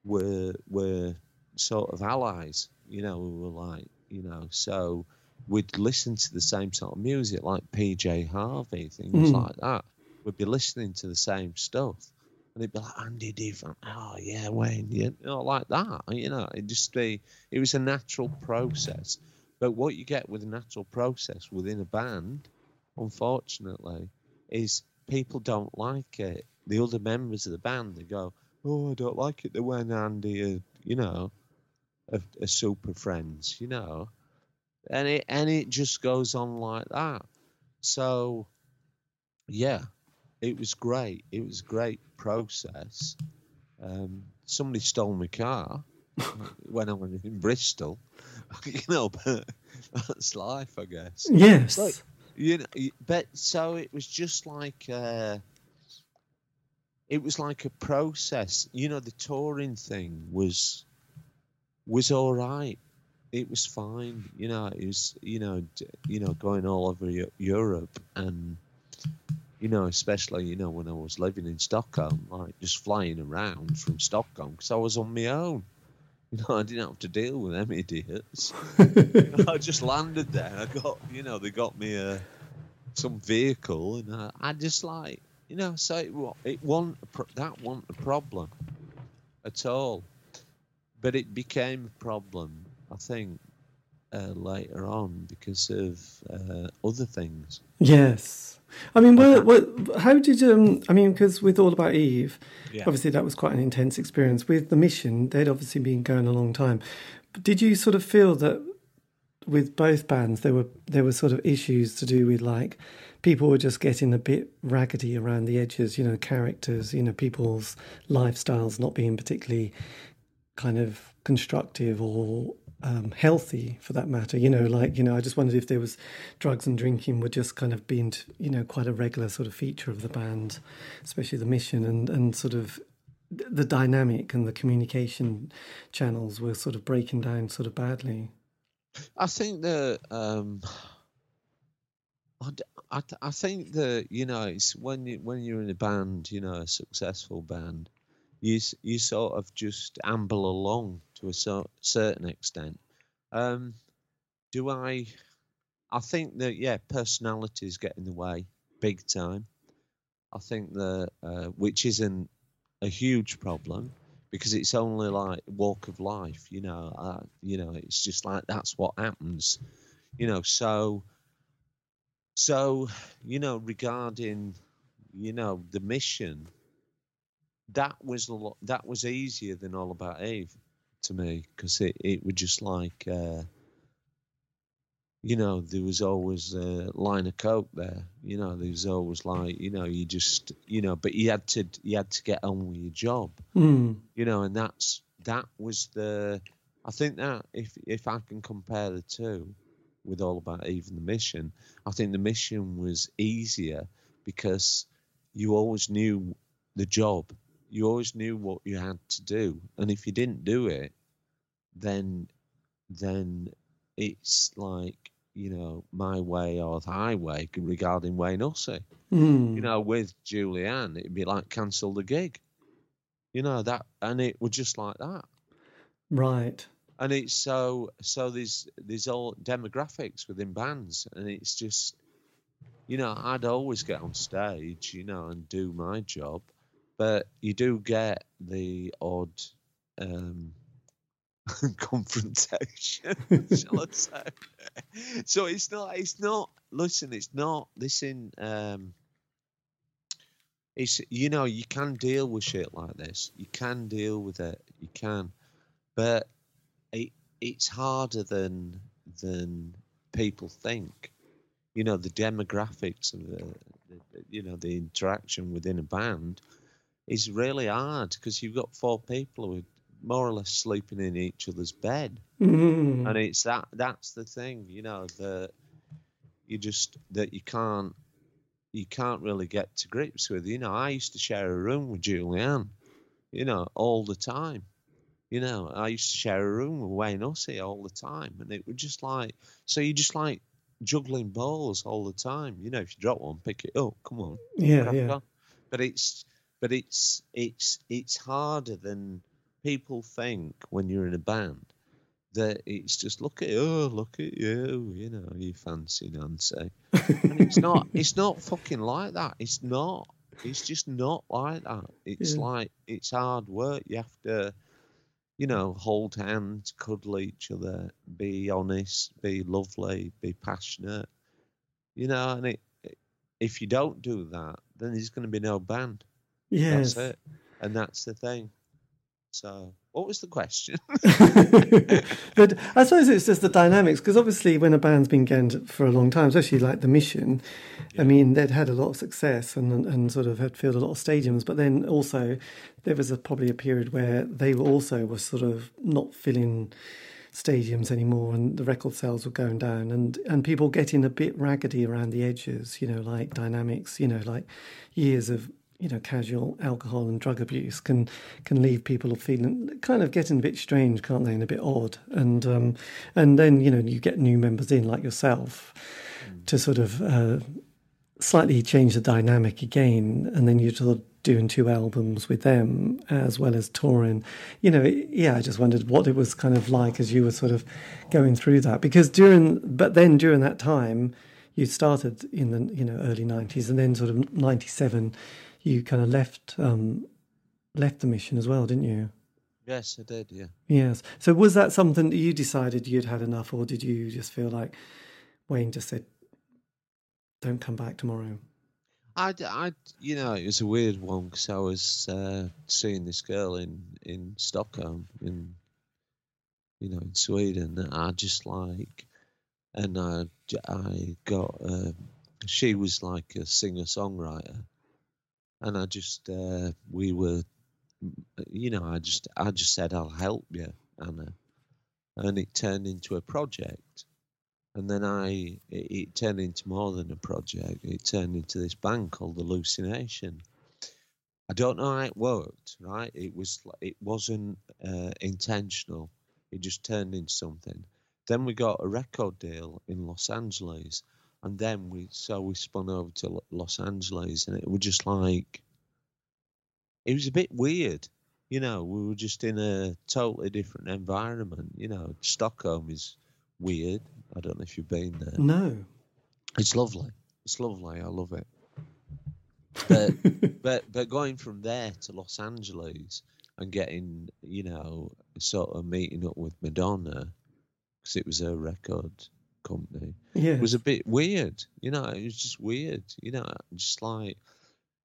Speaker 3: were were sort of allies, you know. We were like, you know, so we'd listen to the same sort of music, like PJ Harvey, things
Speaker 2: Mm.
Speaker 3: like that. We'd be listening to the same stuff. And it'd be like Andy Different, oh yeah, Wayne, you know, like that. You know, it just be it was a natural process. But what you get with a natural process within a band, unfortunately, is people don't like it. The other members of the band, they go, "Oh, I don't like it the when Andy, are, you know, are, are super friends," you know, and it and it just goes on like that. So, yeah, it was great. It was a great process. Um, somebody stole my car [LAUGHS] when I was in Bristol, [LAUGHS] you know, but that's life, I guess.
Speaker 2: Yes.
Speaker 3: Like- You know, but so it was just like uh, it was like a process. You know, the touring thing was was all right. It was fine. You know, it was you know you know going all over Europe and you know especially you know when I was living in Stockholm, like just flying around from Stockholm because I was on my own. [LAUGHS] You know, I didn't have to deal with them idiots. [LAUGHS] I just landed there. I got, you know, they got me a some vehicle, and I, I just like, you know, so it, it wasn't that wasn't a problem at all, but it became a problem, I think, uh, later on because of uh, other things.
Speaker 2: Yes. I mean, what, what, how did um? I mean, because with All About Eve,
Speaker 3: Yeah.
Speaker 2: obviously that was quite an intense experience. With the mission, they'd obviously been going a long time. But did you sort of feel that with both bands there were there were sort of issues to do with like people were just getting a bit raggedy around the edges? You know, characters, you know, people's lifestyles not being particularly kind of constructive or um, healthy for that matter. You know, like, you know, I just wondered if there was drugs and drinking were just kind of being, you know, quite a regular sort of feature of the band, especially the mission and, and sort of the dynamic and the communication channels were sort of breaking down sort of badly.
Speaker 3: I think that, um, I, I, I think that, you know, it's when you, when you're in a band, you know, a successful band, you you sort of just amble along to a certain extent. Um, do I? I think that yeah, personalities get in the way big time. I think that uh, which isn't a huge problem because it's only like walk of life, you know. Uh, you know, it's just like that's what happens, you know. So, so you know, regarding you know the mission that was a lot, that was easier than All About Eve to me because it, it was just like uh, you know there was always a line of coke there you know there was always like you know you just you know but you had to you had to get on with your job
Speaker 2: mm.
Speaker 3: you know and that's that was the I think that if if I can compare the two with All About even the mission I think the mission was easier because you always knew the job you always knew what you had to do, and if you didn't do it, then then it's like you know my way or the highway regarding Wayne Hussey.
Speaker 2: Mm.
Speaker 3: You know, with Julianne, it'd be like cancel the gig. You know that, and it was just like that.
Speaker 2: Right.
Speaker 3: And it's so so there's there's all demographics within bands, and it's just you know I'd always get on stage, you know, and do my job, but you do get the odd um, [LAUGHS] confrontation, [LAUGHS] shall I say? so it's not. It's not. Listen, it's not. Listen. Um, it's you know you can deal with shit like this. You can deal with it. You can, but it it's harder than than people think. You know the demographics of the, the you know the interaction within a band is really hard because you've got four people who are more or less sleeping in each other's bed,
Speaker 2: mm.
Speaker 3: and it's that that's the thing, you know, that you just that you can't you can't really get to grips with. You know, I used to share a room with Julianne, you know, all the time. You know, I used to share a room with Wayne Hussey all the time, and it was just like so you just like juggling balls all the time. You know, if you drop one, pick it up. Come on,
Speaker 2: yeah, yeah.
Speaker 3: On. But it's but it's it's it's harder than people think when you're in a band. That it's just look at oh look at you you know you fancy Nancy. And it's not [LAUGHS] it's not fucking like that. It's not it's just not like that. It's
Speaker 2: Yeah.
Speaker 3: like it's hard work. You have to you know hold hands cuddle each other be honest be lovely be passionate. You know and it, if you don't do that then there's going to be no band
Speaker 2: Yes.
Speaker 3: that's it. And that's the thing. So, what was the question? [LAUGHS] [LAUGHS]
Speaker 2: but I suppose it's just the dynamics because obviously when a band's been going for a long time, especially like the Mission, I mean they'd had a lot of success and and sort of had filled a lot of stadiums, but then also there was a, probably a period where they were also were sort of not filling stadiums anymore and the record sales were going down and and people getting a bit raggedy around the edges you know like dynamics you know like years of you know casual alcohol and drug abuse can can leave people feeling kind of getting a bit strange can't they and a bit odd. And um and then you know you get new members in like yourself to sort of uh, slightly change the dynamic again. And then you're sort of doing two albums with them as well as touring. You know it, yeah i just wondered what it was kind of like as you were sort of going through that. Because during but then during that time you started in the you know early 90s and then sort of 97 you kind of left um left the mission as well didn't you
Speaker 3: yes, I did. Yeah.
Speaker 2: yes so was that something that you decided you'd had enough or did you just feel like wayne just said don't come back tomorrow
Speaker 3: I, I, you know, it was a weird one because I was uh, seeing this girl in in Stockholm, in you know, in Sweden. I just like, and I, I got, uh, she was like a singer songwriter, and I just, uh, we were, you know, I just, I just said I'll help you, Anna, and it turned into a project. And then I, it, it turned into more than a project. It turned into this band called Hallucination. I don't know how it worked. Right? It was, it wasn't uh, intentional. It just turned into something. Then we got a record deal in Los Angeles, and then we so we spun over to Los Angeles, and it was just like it was a bit weird. You know, we were just in a totally different environment. You know, Stockholm is weird. I don't know if you've been there.
Speaker 2: No.
Speaker 3: It's lovely. It's lovely. I love it. But [LAUGHS] but but going from there to Los Angeles and getting, you know, sort of meeting up with Madonna because it was her record company.
Speaker 2: Yeah.
Speaker 3: It was a bit weird, you know. It was just weird, you know. Just like,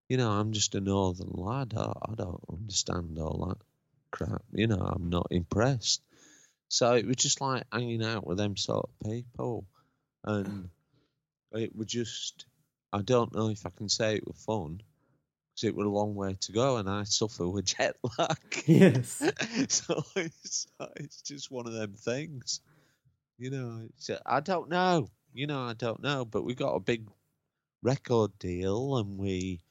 Speaker 3: you know, I'm just a northern lad. I, I don't understand all that crap. You know, I'm not impressed. So it was just like hanging out with them sort of people, and it was just. I don't know if I can say it was fun because it was a long way to go, and I suffer with jet lag.
Speaker 2: Yes. [LAUGHS]
Speaker 3: so it's, it's just one of them things. You know, it's, I don't know. You know, I don't know. But we got a big record deal, and we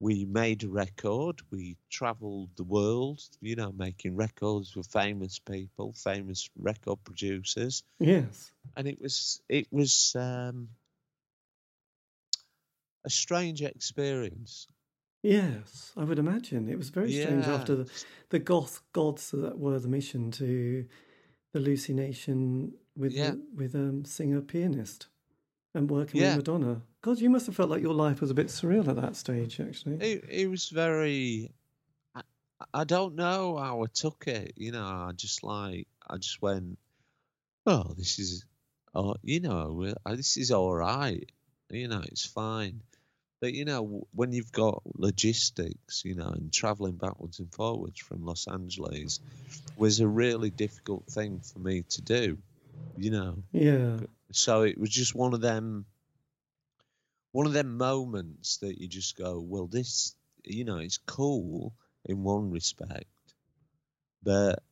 Speaker 3: we made a record. We travelled the world. You know, making records with famous people, famous record producers,
Speaker 2: Yes.
Speaker 3: and it was it was um, a strange experience.
Speaker 2: Yes, I would imagine. It was very strange
Speaker 3: Yeah.
Speaker 2: after the, the goth gods that were the mission to the hallucination with
Speaker 3: Yeah.
Speaker 2: with um singer pianist and working
Speaker 3: Yeah.
Speaker 2: with Madonna. God, you must have felt like your life was a bit surreal at that stage, actually.
Speaker 3: It it was very. I, I don't know how I took it. You know, I just like I just went, oh, this is, oh, you know, this is all right. You know, it's fine. But you know, when you've got logistics, you know, and traveling backwards and forwards from Los Angeles was a really difficult thing for me to do. You know,
Speaker 2: Yeah.
Speaker 3: so it was just one of them one of them moments that you just go well this you know it's cool in one respect but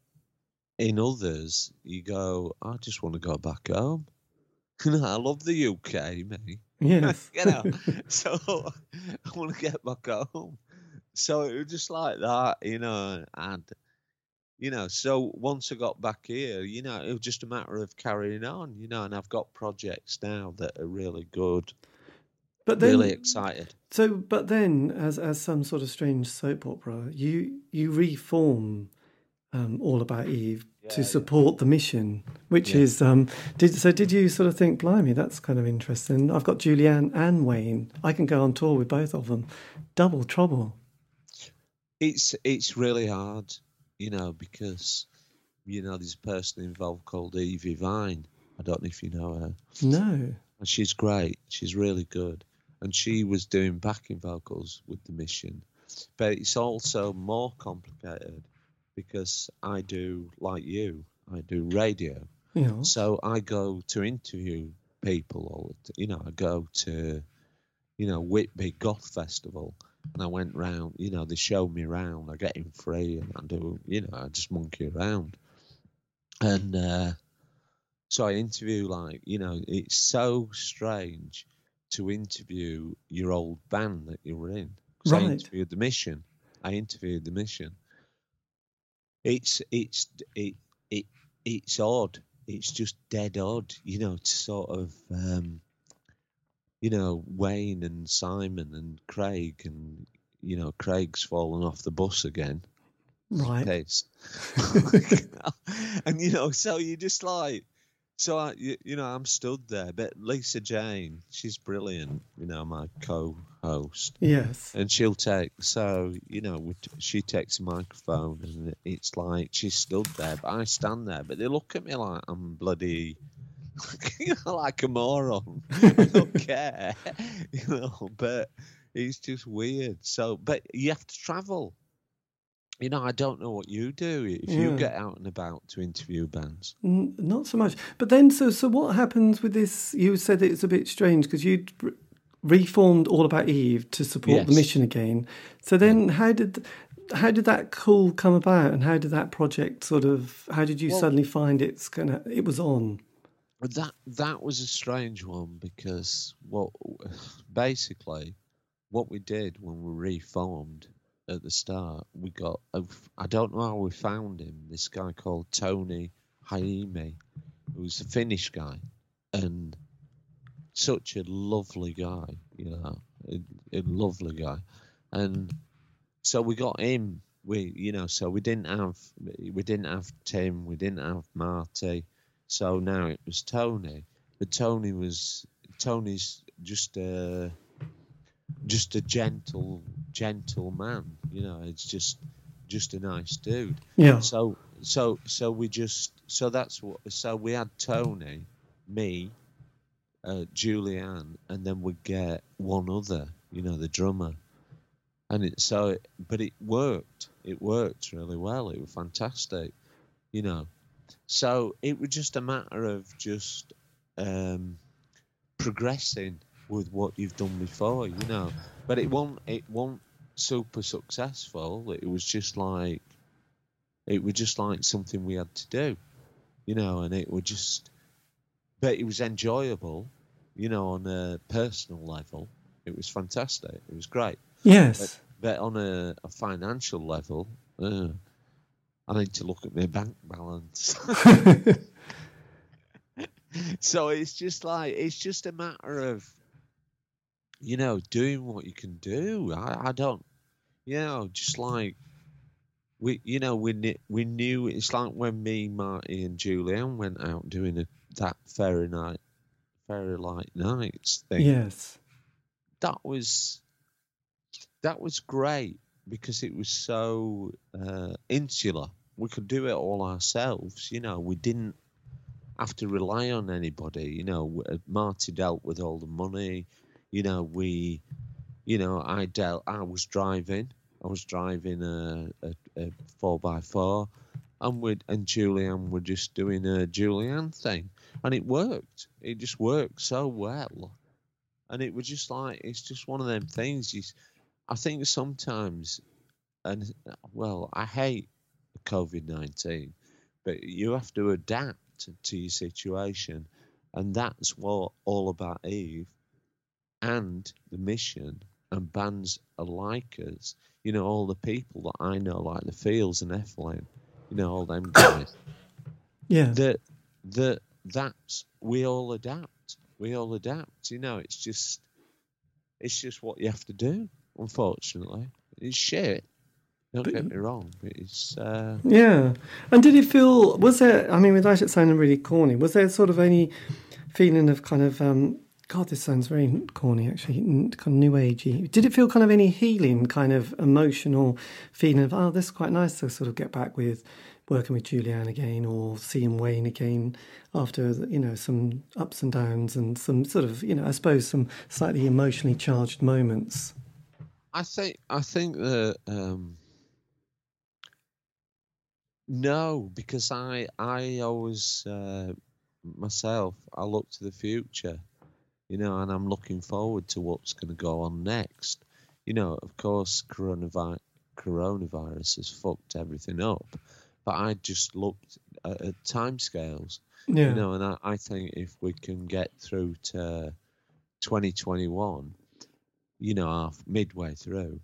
Speaker 3: in others you go i just want to go back home [LAUGHS] you know i love the uk me
Speaker 2: Yes. [LAUGHS]
Speaker 3: you know [LAUGHS] so i want to get back home so it was just like that you know and you know so once i got back here you know it was just a matter of carrying on you know and i've got projects now that are really good
Speaker 2: But then,
Speaker 3: really excited
Speaker 2: so but then, as as some sort of strange soap opera, you you reform um, All About Eve to
Speaker 3: Yeah,
Speaker 2: support the mission, which
Speaker 3: Yeah.
Speaker 2: is um, did so. Did you sort of think, blimey, that's kind of interesting? I've got Julianne and Wayne. I can go on tour with both of them. Double trouble.
Speaker 3: it's it's really hard you know because you know there's a person involved called Evi Vine i don't know if you know her
Speaker 2: No.
Speaker 3: and she's great. She's really good, and she was doing backing vocals with the mission. But it's also more complicated because I do like you. I do radio,
Speaker 2: know.
Speaker 3: so I go to interview people all. You know, I go to, you know, Whitby Goth Festival, and I went round. You know, they showed me around. I get in free, and I do. You know, I just monkey around, and. uh so I interview like you know it's so strange to interview your old band that you were in. 'Cause I
Speaker 2: Right.
Speaker 3: interviewed the Mission. I interviewed the Mission. It's it's it it it's odd. It's just dead odd, you know, to sort of um, you know Wayne and Simon and Craig and you know Craig's fallen off the bus again
Speaker 2: Right. [LAUGHS] [LAUGHS]
Speaker 3: and you know, so you just like, so I, you, you know, I'm stood there. But Lisa Jane, she's brilliant. You know, my co-host,
Speaker 2: Yes.
Speaker 3: and she'll take. So you know, she takes a microphone, and it's like she's stood there, but I stand there. But they look at me like I'm bloody. [LAUGHS] like a moron. [LAUGHS] I don't care, [LAUGHS] you know. But it's just weird. So, but you have to travel. You know, I don't know what you do if you get out and about to interview bands.
Speaker 2: N- Not so much. But then, so so what happens with this? You said it's a bit strange because you re- reformed All About Eve to support the mission again. So then, how did how did that call come about, and how did that project sort of? How did you well, suddenly find it's gonna? It was on.
Speaker 3: That that was a strange one because what basically what we did when we reformed at the start, we got I don't know how we found him. This guy called Tony Haime, who's a Finnish guy, and such a lovely guy, you know, a, a lovely guy, and so we got him. We, you know, so we didn't have we didn't have Tim, we didn't have Marty, so now it was Tony. But Tony was Tony's just a just a gentle gentle man. You know, it's just just a nice dude.
Speaker 2: Yeah.
Speaker 3: So so so we just so that's what so we had Tony, me, uh, Julianne, and then we get one other. You know, the drummer. And it so but it worked. It worked really well. It was fantastic. You know. So it was just a matter of just um, progressing with what you've done before, you know. But it won't it won't super successful. It was just like it was just like something we had to do, you know, and it was just but it was enjoyable, you know, on a personal level. It was fantastic. It was great.
Speaker 2: Yes.
Speaker 3: But, but on a, a, financial level, uh, I need to look at my bank balance. [LAUGHS] [LAUGHS] so it's just like it's just a matter of you know, doing what you can do. I, I don't, you know, just like we, you know, we we knew it's like when me, Marty, and Julianne went out doing a, that fairy night, fairy light nights thing.
Speaker 2: Yes,
Speaker 3: that was that was great because it was so uh, insular. We could do it all ourselves. You know, we didn't have to rely on anybody. You know, uh, Marty dealt with all the money you know, we, you know, I dealt, I was driving, I was driving a, a, a four by four, and we and Julianne were just doing a Julianne thing, and it worked. It just worked so well, and it was just like it's just one of them things. You, I think sometimes, and uh, well, I hate COVID nineteen, but you have to adapt to your situation, and that's what all about Eve and the mission and bands alike us. You know, all the people that I know, like the Fields and Ethelyn, you know, all them guys. [COUGHS]
Speaker 2: yeah.
Speaker 3: That that that's we all adapt. We all adapt. You know, it's just it's just what you have to do. Unfortunately, it's shit. Don't but, get me wrong, it's uh...
Speaker 2: yeah. And did it feel? Was there? I mean, without it sounding really corny, was there sort of any feeling of kind of um, God, this sounds very corny, actually, kind of new agey. Did it feel kind of any healing, kind of emotional feeling of, oh, this is quite nice to sort of get back with working with Julianne again or seeing Wayne again after, you know, some ups and downs and some sort of, you know, I suppose some slightly emotionally charged moments?
Speaker 3: I think, I think that, um, no, because I, I always, uh, myself, I look to the future you know, and I'm looking forward to what's going to go on next. You know, of course, coronavirus coronavirus has fucked everything up, but I just looked at, at timescales. Yeah. You know, and I, I think if we can get through to 2021, you know, half midway through,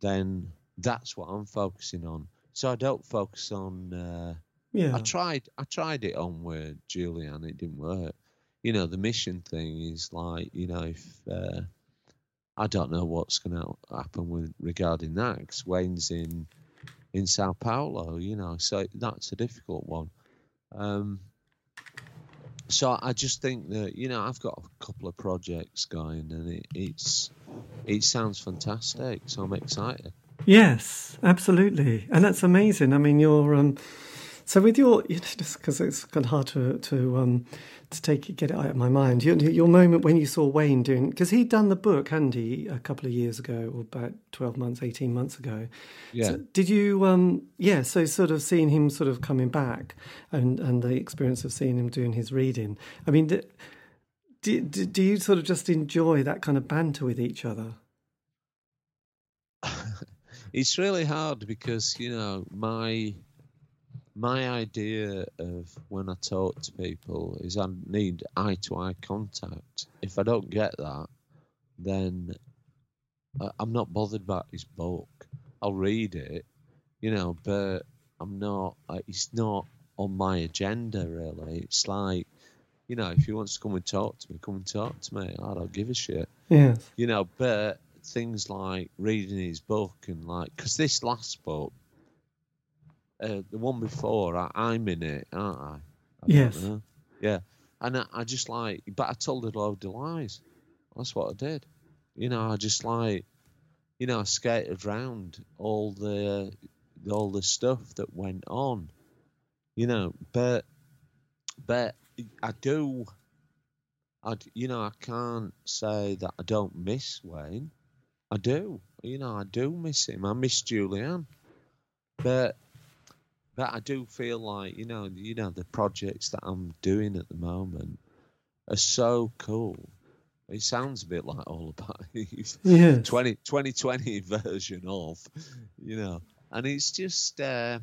Speaker 3: then that's what I'm focusing on. So I don't focus on. Uh,
Speaker 2: yeah.
Speaker 3: I tried. I tried it on with Julianne. It didn't work you know, the mission thing is like, you know, if uh, I don't know what's going to happen with regarding that because Wayne's in in Sao Paulo, you know, so that's a difficult one. Um, so I just think that you know I've got a couple of projects going, and it, it's it sounds fantastic. So I'm excited.
Speaker 2: Yes, absolutely, and that's amazing. I mean, you're um, so with your, [LAUGHS] just because it's kind of hard to to um, to take it, get it out of my mind. Your, your moment when you saw Wayne doing, because he'd done the book, hadn't he, a couple of years ago, or about twelve months, eighteen months ago.
Speaker 3: Yeah.
Speaker 2: So did you? Um, yeah. So sort of seeing him sort of coming back, and and the experience of seeing him doing his reading. I mean, do, do, do you sort of just enjoy that kind of banter with each other?
Speaker 3: It's really hard because you know my my idea of when I talk to people is I need eye to eye contact. If I don't get that, then I'm not bothered about his book. I'll read it, you know, but I'm not. It's not on my agenda really. It's like, you know, if he wants to come and talk to me, come and talk to me. I don't give a shit
Speaker 2: Yeah.
Speaker 3: you know, but things like reading his book and like, because this last book, uh, the one before, I, I'm in it, aren't I? I
Speaker 2: Yes.
Speaker 3: Yeah. And I, I just like, but I told a load of lies. That's what I did. You know, I just like, you know, I skated around all the, all the stuff that went on. You know, but, but I do. I you know, I can't say that I don't miss Wayne. I do. You know, I do miss him. I miss Julianne. But but I do feel like, you know, you know, the projects that I'm doing at the moment are so cool. It sounds a bit like all about [LAUGHS] Eve.
Speaker 2: Yes.
Speaker 3: 20, 2020 version of, you know. And it's just uh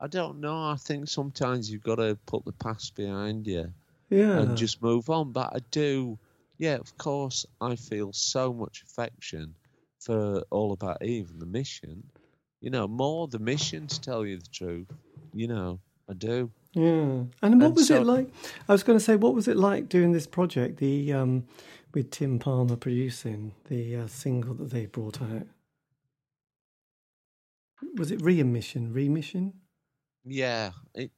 Speaker 3: I don't know, I think sometimes you've got to put the past behind you
Speaker 2: Yeah.
Speaker 3: and just move on. But I do, yeah, of course, I feel so much affection for All About Eve and the mission. You know, more the mission, to tell you the truth. You know, I do.
Speaker 2: Yeah. And what
Speaker 3: And
Speaker 2: was
Speaker 3: so-
Speaker 2: it like? I was going to say, what was it like doing this project? The um, with Tim Palmer producing the uh, single that they brought out. Was it reemission? Remission?
Speaker 3: Yeah, it.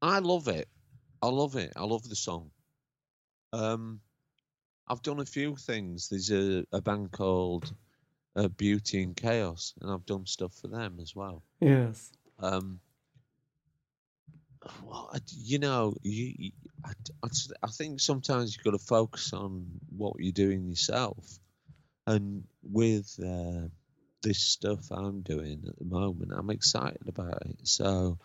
Speaker 3: I love it. I love it. I love the song. Um, I've done a few things. There's a, a band called uh, Beauty in Chaos, and I've done stuff for them as well.
Speaker 2: Yes.
Speaker 3: Um, well, I, you know, you, you I, I I think sometimes you've got to focus on what you're doing yourself, and with uh, this stuff I'm doing at the moment, I'm excited about it. So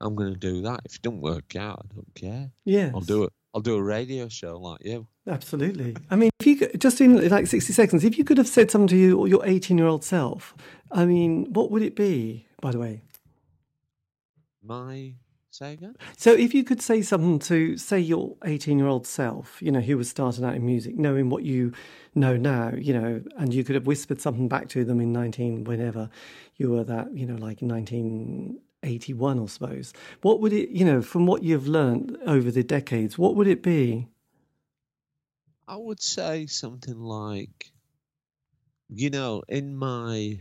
Speaker 3: I'm going to do that. If it don't work out, I don't care.
Speaker 2: Yeah,
Speaker 3: I'll do it. I'll do a radio show like you.
Speaker 2: Absolutely. I mean, if you could, just in like 60 seconds, if you could have said something to you, your 18 year old self, I mean, what would it be, by the way?
Speaker 3: My say again.
Speaker 2: So if you could say something to, say, your 18 year old self, you know, who was starting out in music, knowing what you know now, you know, and you could have whispered something back to them in 19, whenever you were that, you know, like 1981, I suppose, what would it, you know, from what you've learned over the decades, what would it be?
Speaker 3: I would say something like, you know, in my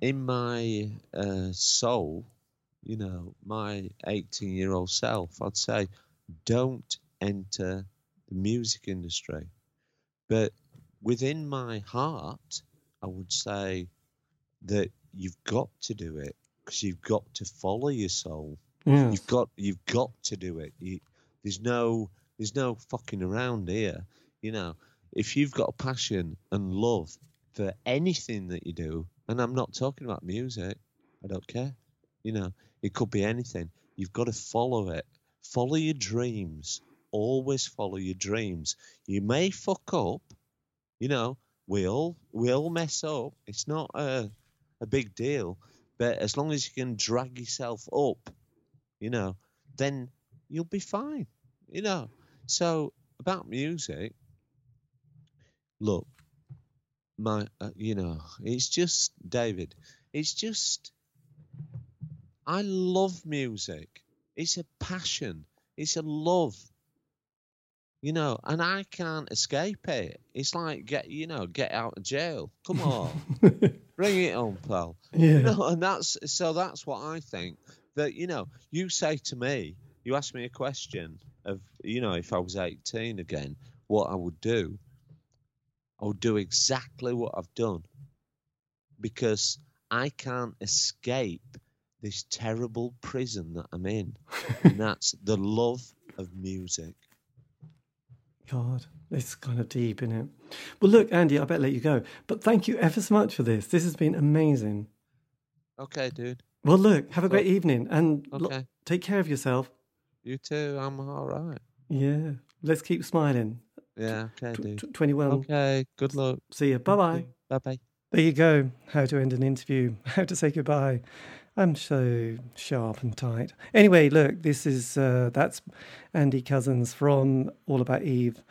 Speaker 3: in my uh, soul, you know, my 18 year old self, I'd say, don't enter the music industry. But within my heart, I would say that you've got to do it because you've got to follow your soul.
Speaker 2: Yeah.
Speaker 3: You've got you've got to do it. You, there's no there's no fucking around here. You know, if you've got a passion and love for anything that you do, and I'm not talking about music, I don't care. You know, it could be anything. You've got to follow it. Follow your dreams. Always follow your dreams. You may fuck up. You know, we all we all mess up. It's not a a big deal. But as long as you can drag yourself up, you know, then you'll be fine. You know. So about music, look, my, uh, you know, it's just David. It's just, I love music. It's a passion. It's a love. You know, and I can't escape it. It's like get, you know, get out of jail. Come on, [LAUGHS] bring it on, pal.
Speaker 2: yeah.
Speaker 3: You know, and that's so that's what I think. That you know, you say to me, you ask me a question of, you know, if I was 18 again, what I would do. I would do exactly what I've done because I can't escape this terrible prison that I'm in, [LAUGHS] and that's the love of music.
Speaker 2: God, it's kind of deep, isn't it? Well, look, Andy, I better let you go. But thank you ever so much for this. This has been amazing.
Speaker 3: Okay, dude.
Speaker 2: Well, look, have a great oh. evening and lo-
Speaker 3: Okay.
Speaker 2: take care of yourself.
Speaker 3: You too. I'm all right.
Speaker 2: Yeah, let's keep smiling.
Speaker 3: Yeah. Okay, dude.
Speaker 2: tw- 21.
Speaker 3: Okay. Good luck.
Speaker 2: See you. Bye bye.
Speaker 3: Bye bye.
Speaker 2: There you go. How to end an interview, [LAUGHS] how to say goodbye. I'm so sharp and tight. Anyway, look, this is uh, that's Andy Cousin's from All About Eve,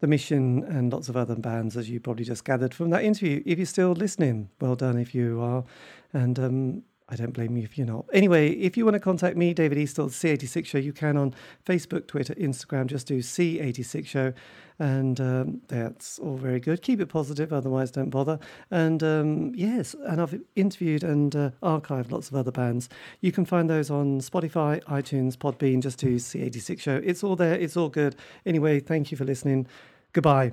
Speaker 2: The Mission, and lots of other bands, as you probably just gathered from that interview. If you're still listening, well done if you are. And um, I don't blame you if you're not. Anyway, if you want to contact me, David Eastaugh, C86 Show, you can on Facebook, Twitter, Instagram. Just do C86 Show. And um, that's all very good. Keep it positive, otherwise, don't bother. And um, yes, and I've interviewed and uh, archived lots of other bands. You can find those on Spotify, iTunes, Podbean. Just do C86 Show. It's all there, it's all good. Anyway, thank you for listening. Goodbye.